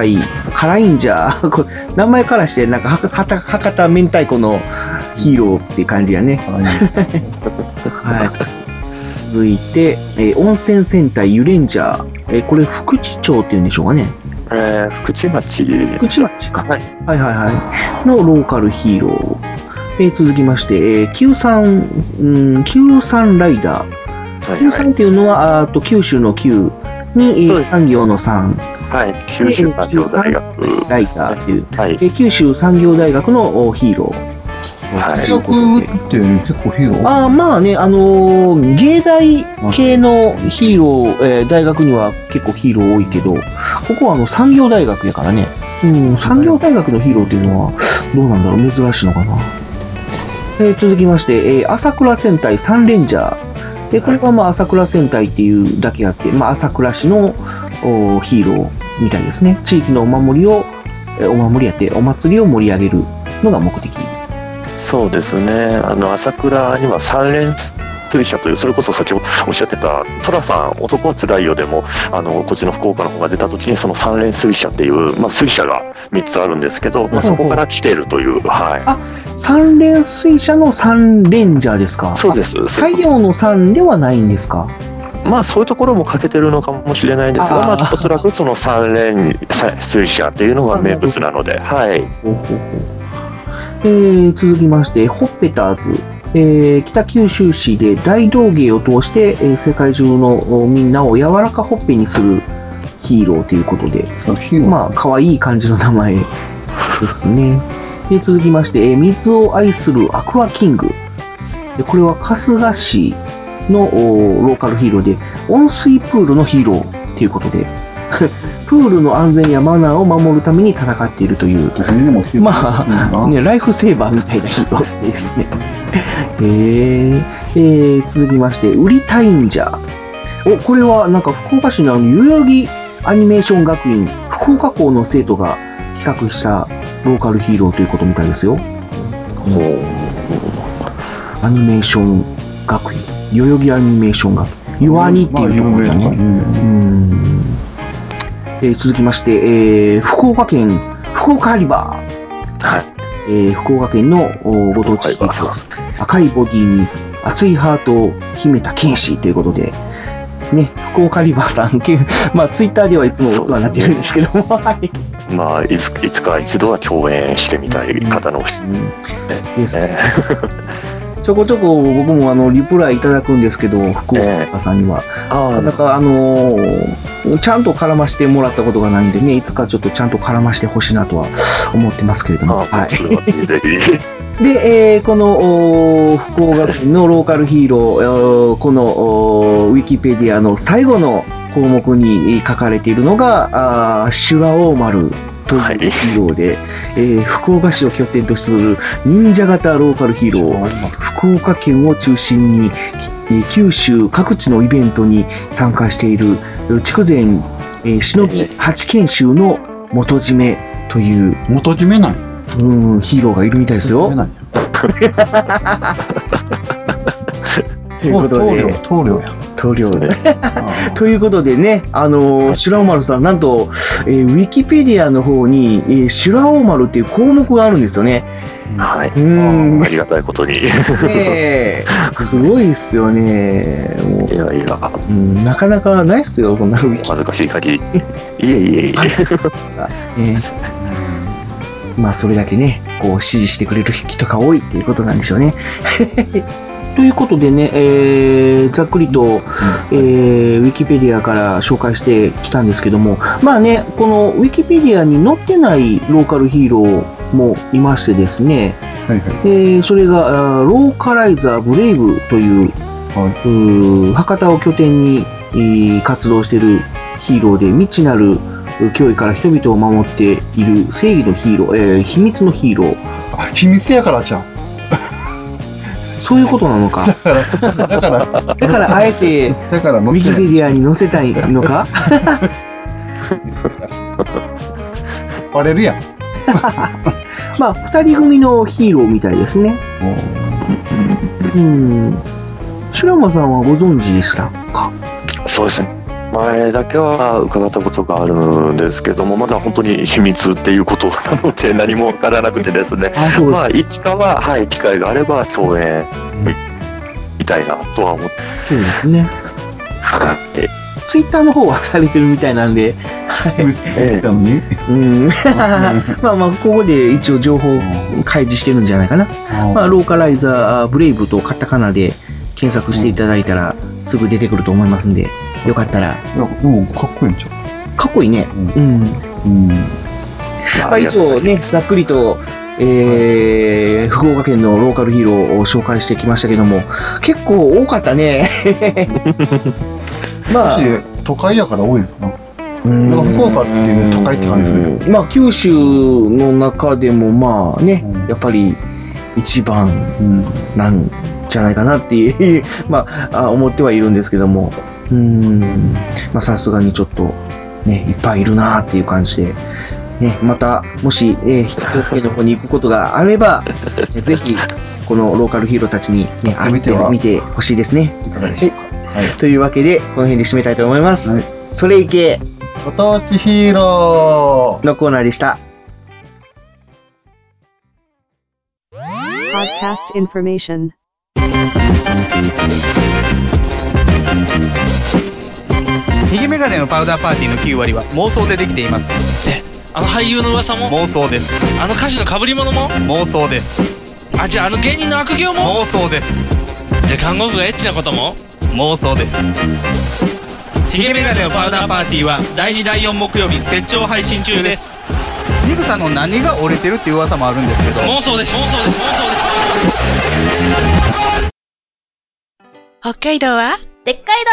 辛いんじゃ。これ名前からして、なんか、ははた博多明太子のヒーローって感じやね。はい。続いて、えー温泉戦隊ユレンジャー。えーこれ、福知町っていうんでしょうかね。えー、福知町。福知町か。はい。はいはいはい。のローカルヒーロー。えー続きまして、えー、93、うん、93ライダー。93っていうのは、あーと九州の9に、えー産業の3。はい、九州産業大学。ライダーっていう、はい。えー九州産業大学のおヒーロー。はいということでって結構ヒーロー？あーまあね、あのー芸大系のヒーロー、えー大学には結構ヒーロー多いけど、ここはあの産業大学やからね。うん、産業大学のヒーローっていうのは、どうなんだろう、珍しいのかな？えー続きまして、えー朝倉戦隊三レンジャー。で、これはまあ朝倉戦隊っていうだけあって、まあ朝倉市のおヒーローみたいですね。地域のお守りを、えーお守りやって、お祭りを盛り上げるのが目的。そうですね。あの、朝倉には三連水車という、それこそ先ほどおっしゃってた、寅さん、男はつらいよでも、あの、こっちの福岡の方が出た時に、その三連水車っていう、まあ、水車が3つあるんですけど、まあ、そこから来ているという、は三連水車の三レンジャーですか？そうですあ太陽の三ではないんですか？い。まあ、そういうところも欠けてるのかもしれないんですが、まあ、おそらくその三連水車っていうのが名物なので、はい。えー続きまして、ホッペターズ。えー北九州市で大道芸を通して、えー世界中のおみんなを柔らかほっぺにするヒーローということで、まあ、可愛い感じの名前ですね。で、続きまして、えー水を愛するアクアキング。でこれは春日市のおローカルヒーローで、温水プールのヒーローということで、プールの安全やマナーを守るために戦っているという、まあ、ね、ライフセーバーみたいなヒーローっていうね。えーえー続きまして、売りたいんじゃ。お、これはなんか福岡市のあの代々木アニメーション学院、福岡校の生徒が企画したローカルヒーローということみたいですよ。アニメーション学院。代々木アニメーション学院。ヨアニっていうところだね。うんえー続きまして、えー福岡県、福岡ハリバー。はい。えー福岡県のおご当地赤いボディに熱いハートを秘めた剣士ということで、ね、福岡リバーさん、け まあ、ツイッターではいつもお世話になってるんですけども、はい。まあ、いついつか一度は共演してみたい方の、ですね。ちょこちょこ僕もあの、リプライいただくんですけど、福岡さんには。あだから、あのーちゃんと絡ましてもらったことがないんでね、いつかちょっとちゃんと絡ましてほしいなとは思ってますけれども。はい。で、えーこの、福岡県のローカルヒーロー、この、ウィキペディアの最後の項目に書かれているのが、あーシュラオーマルというヒーローで、えー福岡市を拠点とする忍者型ローカルヒーロー、福岡県を中心に、えー九州各地のイベントに参加している、筑前、えー忍び八犬衆の元締めという、元締めなんうん、ヒーローがいるみたいですよ。ということで、棟梁や。棟梁で。ということでね、あのー、シュラオマルさん、なんと、えーウィキペディアの方に、えーシュラオマルっていう項目があるんですよね。はい。うん。ありがたいことに。ねえ、すごいっすよね。いやいや、うん、なかなかないっすよ、こんなウィキ。恥ずかしい限り。いえいえいえ。ね まあ、それだけね、こう、支持してくれる人が多いっていうことなんでしょうね。ということでね、えー、ざっくりと、えー、ウィキペディアから紹介してきたんですけども、まあね、このウィキペディアに載ってないローカルヒーローもいましてですね、えーそれが、ローカライザーブレイブという、うー博多を拠点に、えー活動しているヒーローで未知なる脅威から人々を守っている正義のヒーロー、えー秘密のヒーロー。秘密やからじゃん。そういうことなのか。だから、だから、だからあえて、だからウィキペディアに載せたいのか？バレるやん。まあ、二人組のヒーローみたいですね。うん。シュラマさんはご存知でしたか？そうですね。前だけは伺ったことがあるんですけども、まだ本当に秘密っていうことなので何もわからなくてですね。あそうですまあ、いつかは、はい、機会があれば共演みたいなとは思って、そうですね。はい。ツイッターの方はされてるみたいなんで、えたのに。うん。まあまあ、ここで一応情報を開示してるんじゃないかな。まあ、ローカライザーブレイブとカタカナで検索していただいたらすぐ出てくると思いますんで、よかったら。いや、でもかっこいいんちゃかっこいいね。うん。うん。まあ、一応ね、ざっくりと、えー、福岡県のローカルヒーローを紹介してきましたけども、結構多かったね。まあ、都会やから多いのかな。うんなんか福岡っていう都会って感じですね。まあ、九州の中でもまあね、やっぱり一番なんじゃないかなっていう、まあ、あ思ってはいるんですけども、うん、まあさすがにちょっとね、いっぱいいるなっていう感じで、ね、また、もし、えー、人の方に行くことがあれば、え ぜひ、このローカルヒーローたちにね、会ってみてほしいですね。いかがでしょうか。というわけで、この辺で締めたいと思います。それいけ、ご当地ヒーローのコーナーでした。Podcast information. ヒゲメガネのパウダーパーティーの9割は妄想でできています。えあの俳優の噂も？妄想です。あの歌手の被り物も？妄想です。あじゃああの芸人の悪行も？妄想です。じゃあ看護婦がエッチなことも？妄想です。ヒゲメガネのパウダーパーティーは第2第4木曜日絶頂配信中です。ニグさんの何が折れてるっていう噂もあるんですけど。妄想です。妄想です。妄想です北海道は？でっかい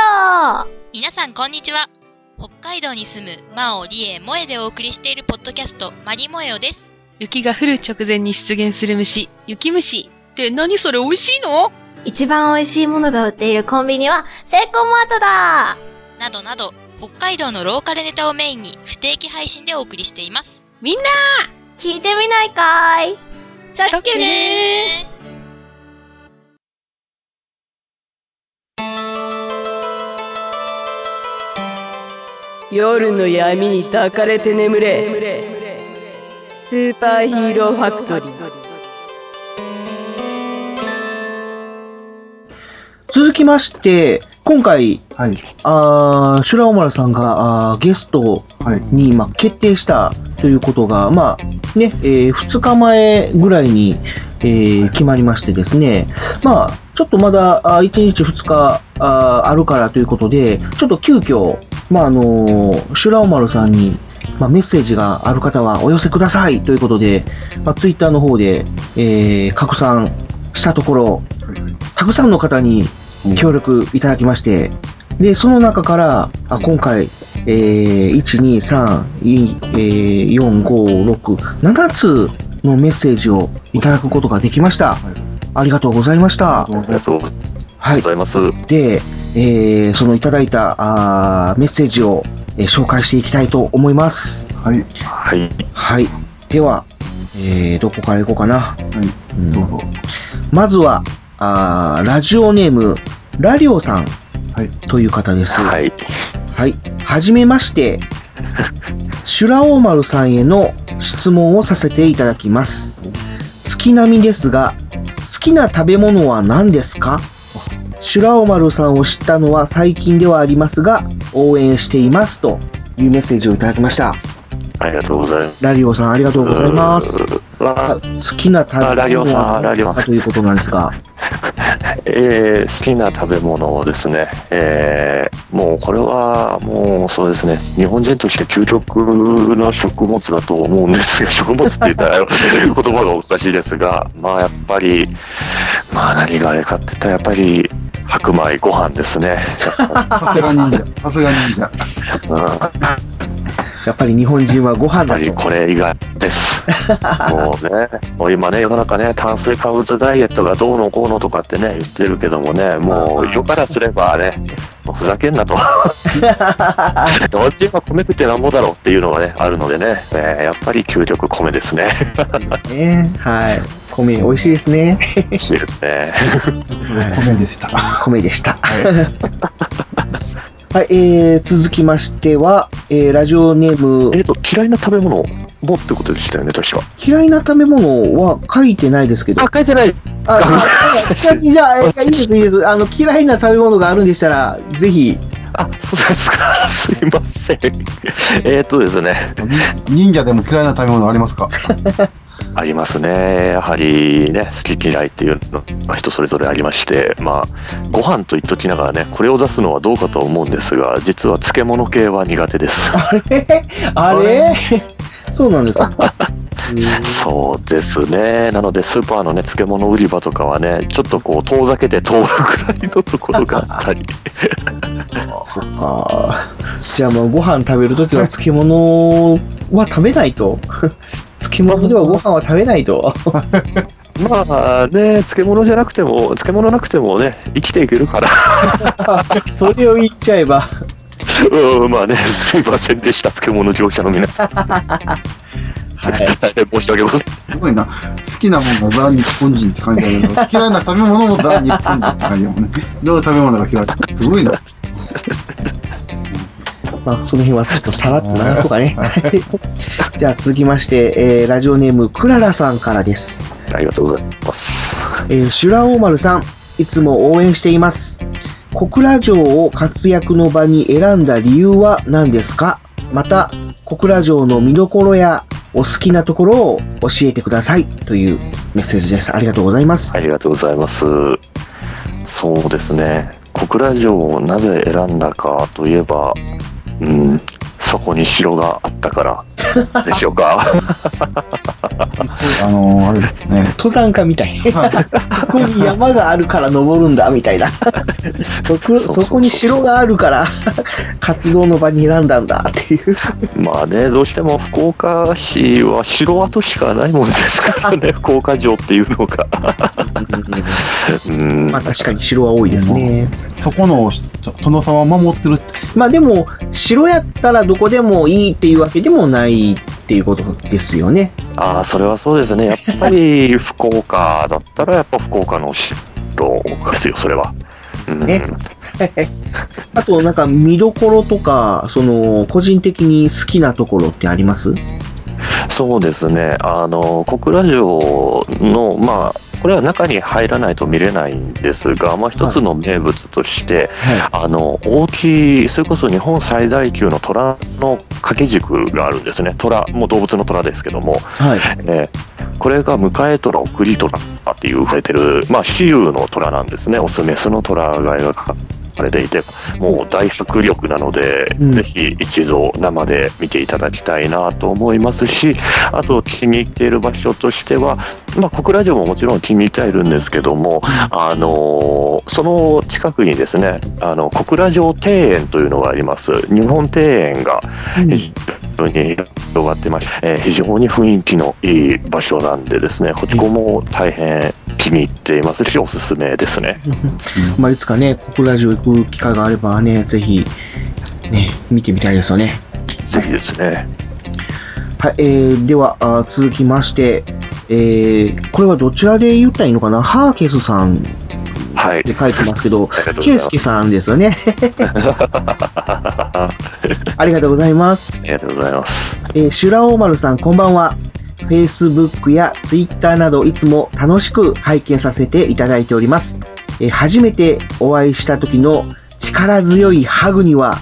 ど皆さんこんにちは。北海道に住むマオ、リエ、モエでお送りしているポッドキャスト、マリモエオです。雪が降る直前に出現する虫、雪虫。って何それ美味しいの？一番美味しいものが売っているコンビニは、セイコーマートだなどなど、北海道のローカルネタをメインに不定期配信でお送りしています。みんな聞いてみないかいさっけね夜の闇に抱かれて眠れ。スーパーヒーローファクトリー。続きまして、今回、あーシュラオマルさんがあーゲストに、まあ、決定したということが、まあね、えー2日前ぐらいに、えー決まりましてですね、まあ、ちょっとまだあ1日2日あーあるからということで、ちょっと急遽、まああのーシュラオマルさんに、まあ、メッセージがある方はお寄せくださいということで、まあ、ツイッターの方で、えー拡散したところ、たくさんの方に協力いただきまして、で、その中から、あ今回、えー、1、2、3、いえー、4、5、6、7つのメッセージをいただくことができました。ありがとうございました。ありがとうございます。で、えー、そのいただいたあーメッセージを、えー紹介していきたいと思います。はい。はい。はい。では、えー、どこから行こうかな。はい、どうぞ。まずは、あーラジオネーム、ラリオさんという方です。はい。はい。はじめまして。シュラオーマルさんへの質問をさせていただきます。月並みですが、好きな食べ物は何ですか？シュラオマルさんを知ったのは最近ではありますが、応援していますというメッセージをいただきました。ありがとうございます。ラリオさんありがとうございます。わ好きな食べ物は何ですか？ということなんですが。えー好きな食べ物をですね、えーもうこれはもうそうですね、日本人として究極の食物だと思うんですが、食物って言ったら 言葉がおかしいですが、まあやっぱり、まあ何があれかって言ったらやっぱり白米ご飯ですね。さすが忍者。さすが忍者。やっぱり日本人はご飯だと。これ以外です。もうね、もう今ね、世の中ね、炭水化物ダイエットがどうのこうのとかってね、言ってるけどもね、もう世からすればね、ふざけんなと。日本人は米食ってなんぼだろうっていうのがね、あるのでね、えーやっぱり究極米ですね。ねはい。米美味しいですね。美味しいですね。米でした。米でした。はい、えー、続きましては、えー、ラジオネーム。えっ、と、嫌いな食べ物もってことでしたよね、確か。嫌いな食べ物は書いてないですけど。あ、書いてない。あ、あじゃあ、じゃあ、えいいです、いいです。あの、嫌いな食べ物があるんでしたら、ぜひ。あ、そうですか。すいません。えっとですね。忍者でも嫌いな食べ物ありますか？ありますね。やはりね、好き嫌いっていうのは人それぞれありまして、まあ、ご飯と言っときながらね、これを出すのはどうかと思うんですが、実は漬物系は苦手です。あれ？そうなんですか。そうですね。なので、スーパーのね、漬物売り場とかはね、ちょっとこう、遠ざけて通るぐらいのところがあったり。そっか。じゃあもうご飯食べるときは漬物は食べないと。漬物ではご飯は食べないと。まあね、漬物じゃなくても、漬物なくてもね、生きていけるから。それを言っちゃえば。うん、まあね、すいませんでした、漬物業者の皆さん。はい。申し訳ございません。すごいな。好きなものがザ・日本人って感じだけど、嫌いな食べ物もザ・日本人って感じだもんね。どういう食べ物が嫌い？すごいな。まあ、その辺はちょっとさらっと流そうかね。じゃあ続きまして、えーラジオネーム、クララさんからです。ありがとうございます。えーシュラオーマルさん、いつも応援しています。小倉城を活躍の場に選んだ理由は何ですか？また、小倉城の見どころやお好きなところを教えてくださいというメッセージです。ありがとうございます。ありがとうございます。そうですね。小倉城をなぜ選んだかといえば、うん、そこに城があったからでしょうか。あのー、あれですね。登山家みたい。そこに山があるから登るんだみたいな。そこそこに城があるから活動の場に選んだんだっていう。まあね、どうしても福岡市は城跡しかないもんですからね、福岡城っていうのが。うん、まあ確かに城は多いですね。そこの殿様を守ってるって。まあでも、城やったらどこでもいいっていうわけでもないっていうことですよね。ああ、それはそうですね。やっぱり 福岡だったら、やっぱ福岡の城ですよ、それは。うんね。あと、なんか見どころとか、その、個人的に好きなところってあります？そうですね、あの小倉城の、まあ、これは中に入らないと見れないんですが、まあ、一つの名物として、あの大きい、それこそ日本最大級の虎の掛け軸があるんですね、虎、もう動物の虎ですけども、はい。えーこれが迎え虎、送り虎っていう触れてる、まあ、比喩の虎なんですね、オス、メスの虎が描かれていて、もう大迫力なので、うん。ぜひ一度生で見ていただきたいなと思いますし、あと気に入っている場所としては、まあ、小倉城ももちろん気に入ってはいるんですけども、あのーその近くにですね、あの小倉城庭園というのがあります。日本庭園が非常に広がってまして、えー非常に雰囲気のいい場所なんでですね、ここも大変気に入っていますし、おすすめですね。まあ、いつかね、小倉城行く機会があればね、ぜひ、ね、見てみたいですよね。ぜひですね。はい、えー、では、あ続きまして、えー、これはどちらで言ったらいいのかな？ハーケスさんはい。で書いてますけど、ケイスケさんですよね。ありがとうございます。ありがとうございます。えー、シュラオーマルさん、こんばんは。Facebook や Twitter などいつも楽しく拝見させていただいております。えー初めてお会いした時の力強いハグには、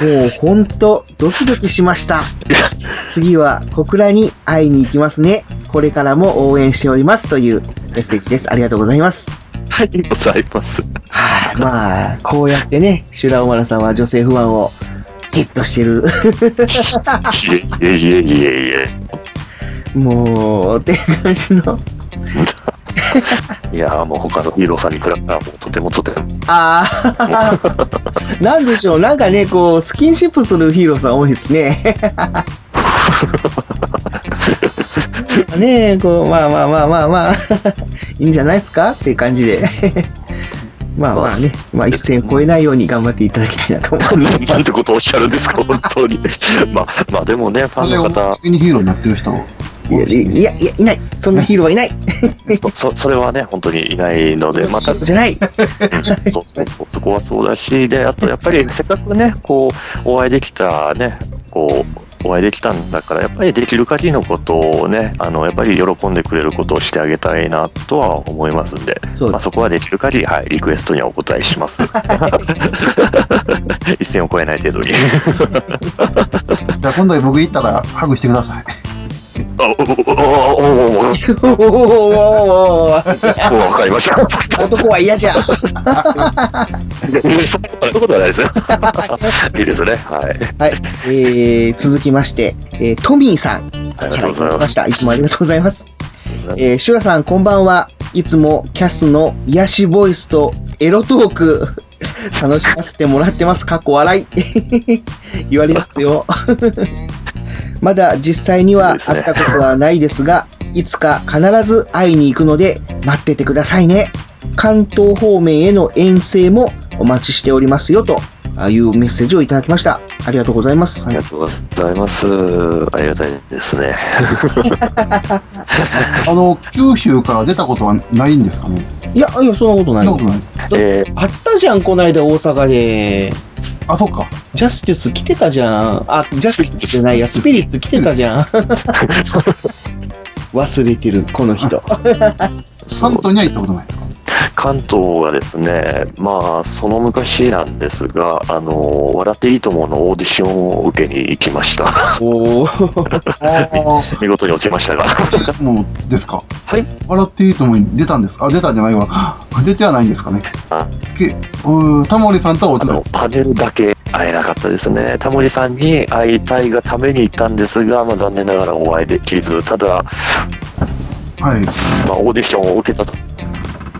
もうほんとドキドキしました。次は小倉に会いに行きますね。これからも応援しておりますというメッセージです。ありがとうございます。はい、ございます。はい、まあ、こうやってね、シュラオマルさんは女性不安をゲットしてる。いえいえいえいえいもう、って感じの。え。いやーもう他のヒーローさんに比べたらもうとてもとても。ああ、なんでしょう、なんかね、こう、スキンシップするヒーローさん多いですね。ねえ、こう、まあまあまあまあまあ、いいんじゃないですか？っていう感じで。まあまあね、まあ一線超えないように頑張っていただきたいなと思う。なんてことをおっしゃるんですか、本当に。まあ、まあでもね、ファンの方、急にヒーローになってる人いや、いや、いや、いない。そんなヒーローはいない。そ それはね、本当にいないので、また、じゃない。そそこはそうだし、で、あとやっぱりせっかくね、こう、お会いできたね、こう、お会いできたんだから、やっぱりできる限りのことをね、あの、やっぱり喜んでくれることをしてあげたいなとは思いますんで、そうまあ、そこはできる限り、はい、リクエストにはお答えします。一線を越えない程度に。じゃあ今度僕行ったらハグしてください。わかりました。男は嫌じゃん。そういうことはないですよ。いいですね。はい。はい。えー、続きまして、えー、トミーさん。ありがとうございました。いつもありがとうございます。えー、シュラさん、こんばんは。いつもキャスの癒しボイスとエロトーク、楽しませてもらってます。おお笑い。言われますよ。まだ実際には会ったことはないですが、いつか必ず会いに行くので待っててくださいね。関東方面への遠征もお待ちしておりますよとあいうメッセージをいただきました。ありがとうございます。ありがとうございます。ありがたいですね。あの、九州から出たことはないんですかね？いや、いや、そんなことない。えあったじゃん、この間大阪で。あ、そっか。ジャスティス来てたじゃん。あ、ジャスティスじゃないや、スピリッツ来てたじゃん。忘れてる、この人。関東には行ったことないですか関東はですね、まあ、その昔なんですが、あの、笑っていいと思うのオーディションを受けに行きました。お 見事に落ちましたが。もう、ですかはい。笑っていいと思い出たんです。あ、出たんじゃないわ。出てはないんですかね。けうータモリさんとはお手伝いパネルだけ会えなかったですね。タモリさんに会いたいがために行ったんですが、まあ、残念ながらお会いできず、ただ、はい。まあ、オーディションを受けたと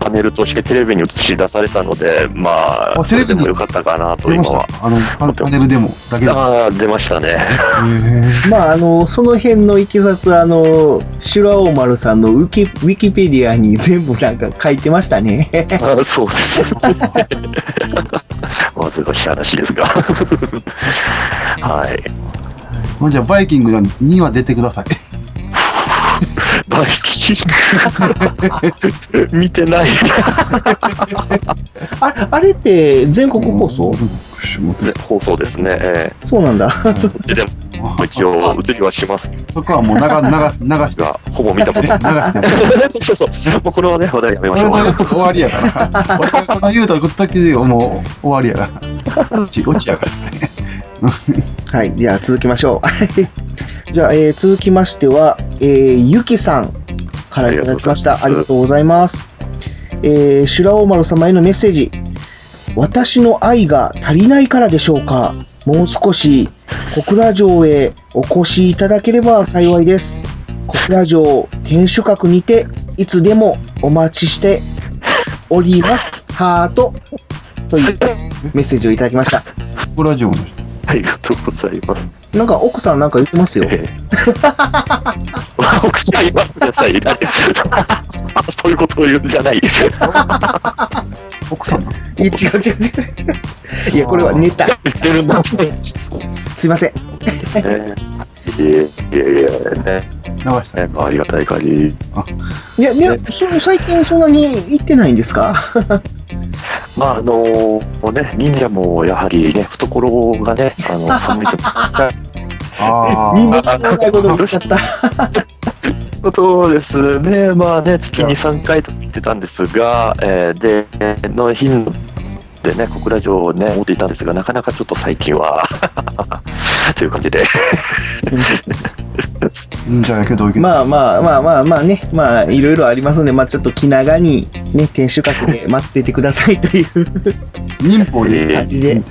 パネルとしてテレビに映し出されたので、まあ、あテレビにそれでもよかったかなと出まし今は。た。あの、パパネルデモだけで。ああ、出ましたね。まあ、あの、その辺のいきさつ、あの、シュラオーマルさんのウィキウィキペディアに全部なんか書いてましたね。ああそうです。まずかしい話ですが。はい。じゃあ、バイキングには出てください。バイキング 見てない。ああれって全国放送？放送ですね。えそうなんだ。えでも、一応、映りはしますそこはもう流、流、流しほぼ見たことない。そうそうそう。もうこのね、話題やめましょう。終わりやから。俺がこの言うた時でもう終わりやから。落ち、落ちやからね。はい、じゃあ続きましょう。じゃあ、えー続きましては、えーゆきさんからいただきました。ありがとうございます。えー、修羅王丸様へのメッセージ。私の愛が足りないからでしょうか？もう少し小倉城へお越しいただければ幸いです。小倉城天守閣にていつでもお待ちしております。ハートというメッセージをいただきました。小倉城の人。ありがとうございます。なんか奥さんなんか言ってますよ。奥さん言わんください。そういうことを言うんじゃない。奥さんいや、違う違う違う。いや、これはネタ。言ってるんだ。すいません。えいえいえいえ、ね。流した。ねありがたい限り。いや、ね、そ最近そんなに行ってないんですか？まあ、あのね、忍者もやはりね、懐がね、あの、寒いと。あみんななこと言っちゃった。そうですね、まあね、月に3回と言ってたんですが、えーで、の頻度でね、小倉城をね、持っていたんですが、なかなかちょっと最近は、という感じで。忍者やけど、まあまあまあまあまあね、まあいろいろありますんで、まあちょっと気長にね、天守閣で 待っててくださいという忍法で、感じで。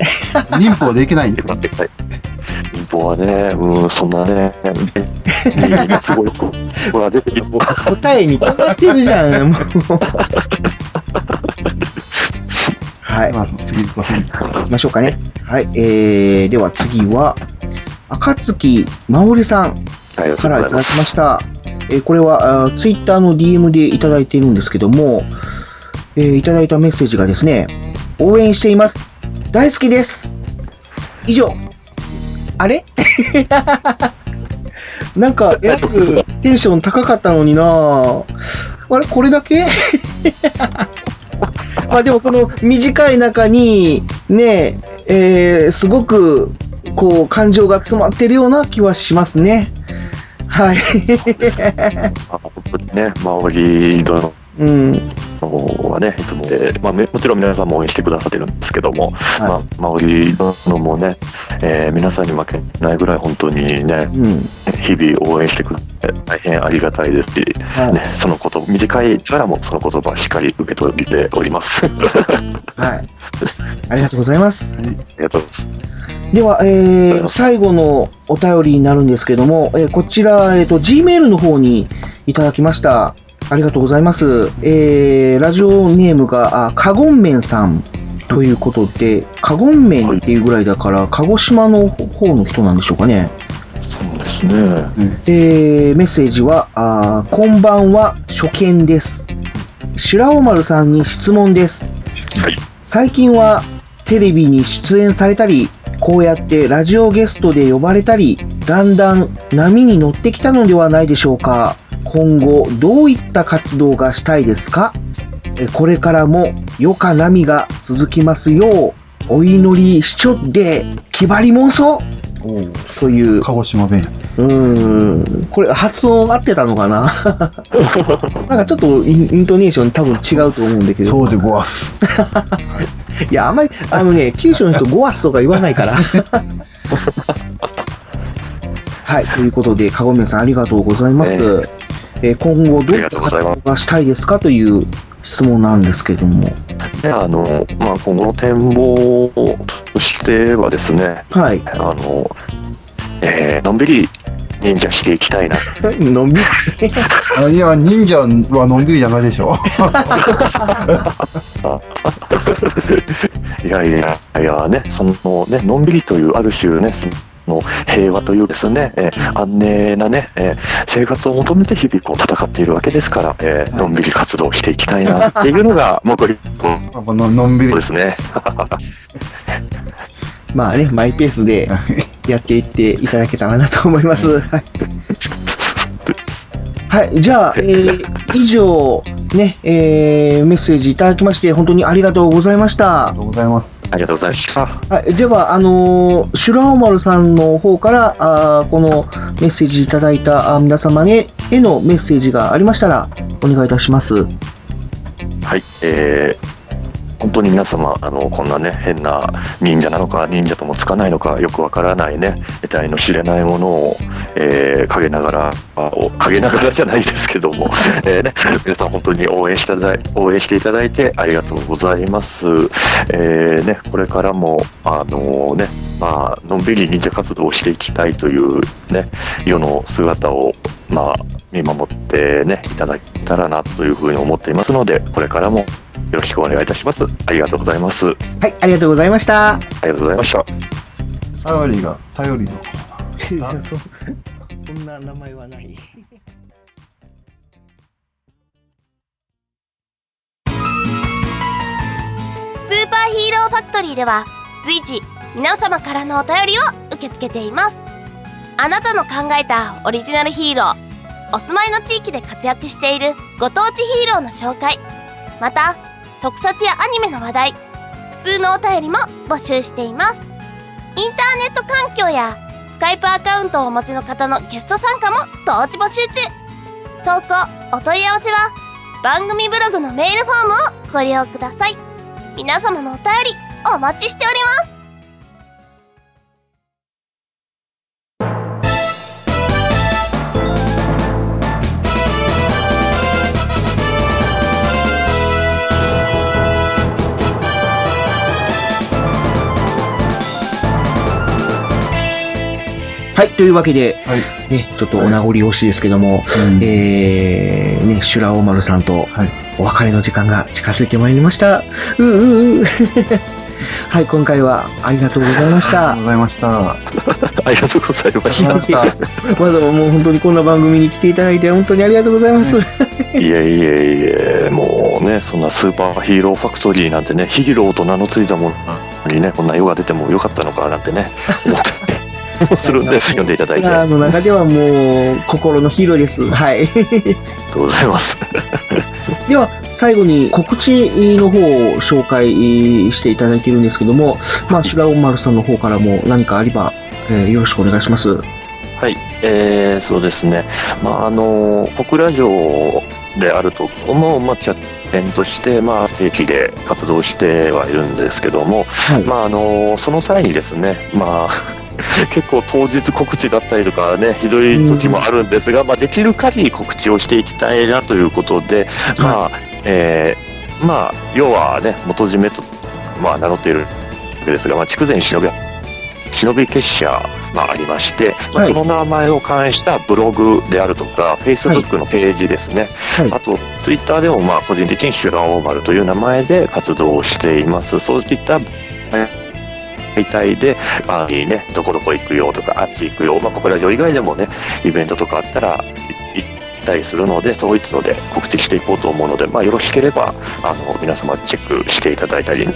忍法できないんですよ。民放はね、うん、そんなね、すごい、ほら、出てる。答えに決まってるじゃん、もう。はい。次行こう、次行きましょうかね。はい。えー、では次は、赤月まおりさんからいただきました。えーこれは、ツイッターの DM でいただいているんですけども、えーいただいたメッセージがですね、応援しています。大好きです。以上。あれ？なんか、えらくテンション高かったのになあれ？これだけ？まあでもこの短い中に、ね、えーすごく、こう、感情が詰まってるような気はしますね。はい。本当にね、周りのうん。はね、いつも、えーまあ、めもちろん皆さんも応援してくださってるんですけども、まあ、周り殿もね、えー皆さんに負けないぐらい本当にね、日々応援してくれて大変ありがたいですし、はいね、そのこと、短いからもその言葉しっかり受け取っております。あ はい。ありがとうございます。りがとうございます。では、えー最後のお便りになるんですけども、えーこちら、えっ、と、Gmail の方にいただきました。ありがとうございます。えー、ラジオネームが、あ、かごんめんさんということで、かごんめんっていうぐらいだから、鹿児島の方の人なんでしょうかね。そうですね。えーメッセージは、あーこんばんは、初見です。白尾丸さんに質問です。最近はテレビに出演されたり、こうやってラジオゲストで呼ばれたり、だんだん波に乗ってきたのではないでしょうか。今後、どういった活動がしたいですか？えこれからも余暇波が続きますよう、お祈りしちょって、気張り妄想という。鹿児島弁。うーん。これ発音合ってたのかな？なんかちょっとインイントネーション多分違うと思うんだけど。そうでごわす。いや、あんまり、あのね、九州の人ゴアスとか言わないから。はい。ということで、かごめんさんありがとうございます。えー今後どういった活動がしたいですかという質問なんですけども。で、あの、まあ、今後の展望としてはですね、はい。あの、えーのんびり忍者していきたいな。のんびりあいや、忍者はのんびりじゃないでしょ。いやいや、いやね、そのね、のんびりというある種ね、その平和というですね、えー安寧なね、えー生活を求めて日々こう戦っているわけですから、えーのんびり活動していきたいなっていうのが、目標 ののんびりですね。まあね、マイペースでやっていっていただけたらなと思います。はい。はい、じゃあ、えー以上、ね、えー、メッセージいただきまして、本当にありがとうございました。ありがとうございます。ありがとうございました。はい、では、あのー、シュラオマルさんの方から、あーこのメッセージいただいた皆様へへのメッセージがありましたら、お願いいたします。はい、えー本当に皆様、あのこんなね、変な忍者なのか、忍者ともつかないのか、よくわからないね、得体の知れないものを、えー陰ながら、あお陰ながらじゃないですけども、えーね、皆さん本当に応援していただい応援していただいてありがとうございます。えーね、これからも、あのね、まあのんびり忍者活動をしていきたいというね、世の姿を、まあ、見守ってね、いただけたらなというふうに思っていますので、これからもよろしくお願いいたします。ありがとうございます。あはい、ありがとうございました。りがとうございました。頼りが、頼りの。そ そんな名前はない。スーパーヒーローファクトリーでは随時皆様からのお便りを受け付けていますあなたの考えたオリジナルヒーローお住まいの地域で活躍しているご当地ヒーローの紹介また特撮やアニメの話題普通のお便りも募集しています。インターネット環境やスカイプアカウントをお持ちの方のゲスト参加も同時募集中。投稿お問い合わせは番組ブログのメールフォームをご利用ください。皆様のお便りお待ちしております。はい、というわけで、ね、ちょっとお名残惜しいですけども、えー、ね、シュラオマルさんとお別れの時間が近づいてまいりました。うううう はい、今回はありがとうございました。ありがとうございました。ありがとうございました。まだもう本当にこんな番組に来ていただいて本当にありがとうございます。いえいえいえ、もうね、そんなスーパーヒーローファクトリーなんてね、ヒーローと名の付いたものにね、こんな用が出てもよかったのかなんてね、思ったりするんで、読んでいただいて。ああの中ではもう心のヒーローです。はい。りがとうございます。では、最後に告知の方を紹介していただいているんですけども、まあ、シュラオマルさんの方からも何かあれば、えーよろしくお願いします。はい、えー、そうですね、まあ、あの小倉城であるとこも、まあ、拠点として、まあ、定期で活動してはいるんですけども、まあ、あのその際にですね、まあ 結構当日告知だったりとかね、ひどい時もあるんですが、まあ、できる限り告知をしていきたいなということで、まあ、えーまあ、要はね、元締めと、まあ、名乗っているわけですが、まあ、筑前忍び忍び結社がありまして、まあその名前を関したブログであるとか、フェイスブックのページですね、あとツイッターでもまあ個人的にヒュラオーマルという名前で活動をしています。そういった媒体で、あにね、どこどこ行くよとか、あっち行くよ、まあ、小倉城以外でもね、イベントとかあったら行ったりするので、そういったので告知していこうと思うので、まあ、よろしければ、あの、皆様チェックしていただいたり、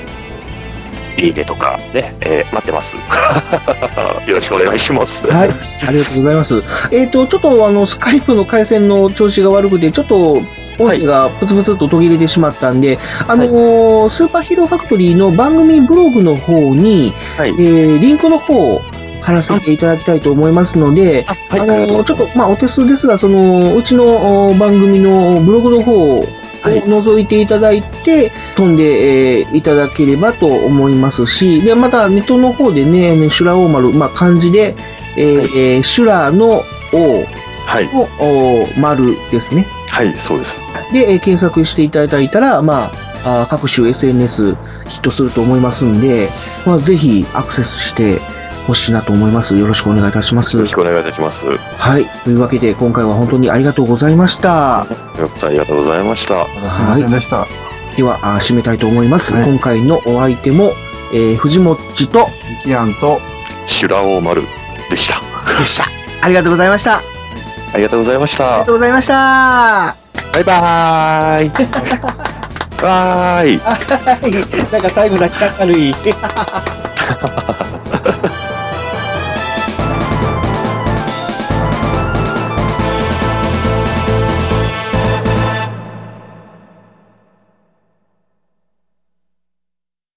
いいねとかね、えー待ってます。よろしくお願いします。はい、ありがとうございます。えっ、と、ちょっとあの、スカイプの回線の調子が悪くて、ちょっと、音声がプツプツと途切れてしまったんで、あのースーパーヒーローファクトリーの番組ブログの方に、えーリンクの方を貼らせていただきたいと思いますので、あのーちょっと、まあ、お手数ですが、その、うちのお番組のブログの方を覗いていただいて、飛んで、えーいただければと思いますし、で、またネットの方でね、シュラオーマル、まあ、漢字で、えーシュラの O の、お丸ですね。はい、そうです。で、えー検索していただいたら、まあ、あー各種 SNS ヒットすると思いますんで、まあ、ぜひアクセスしてほしいなと思います。よろしくお願いいたします。よろしくお願いいたします。はい。というわけで、今回は本当にありがとうございました。よくさんありがとうございました。すいました。では、あー締めたいと思います。今回のお相手も、えー藤もっちと、キアンと、シュラオーマルでした。でした。ありがとうございました。あありがとうございましたりがと。うございました。バイバーイ。バイ。はい。なんか最後だけ明るい。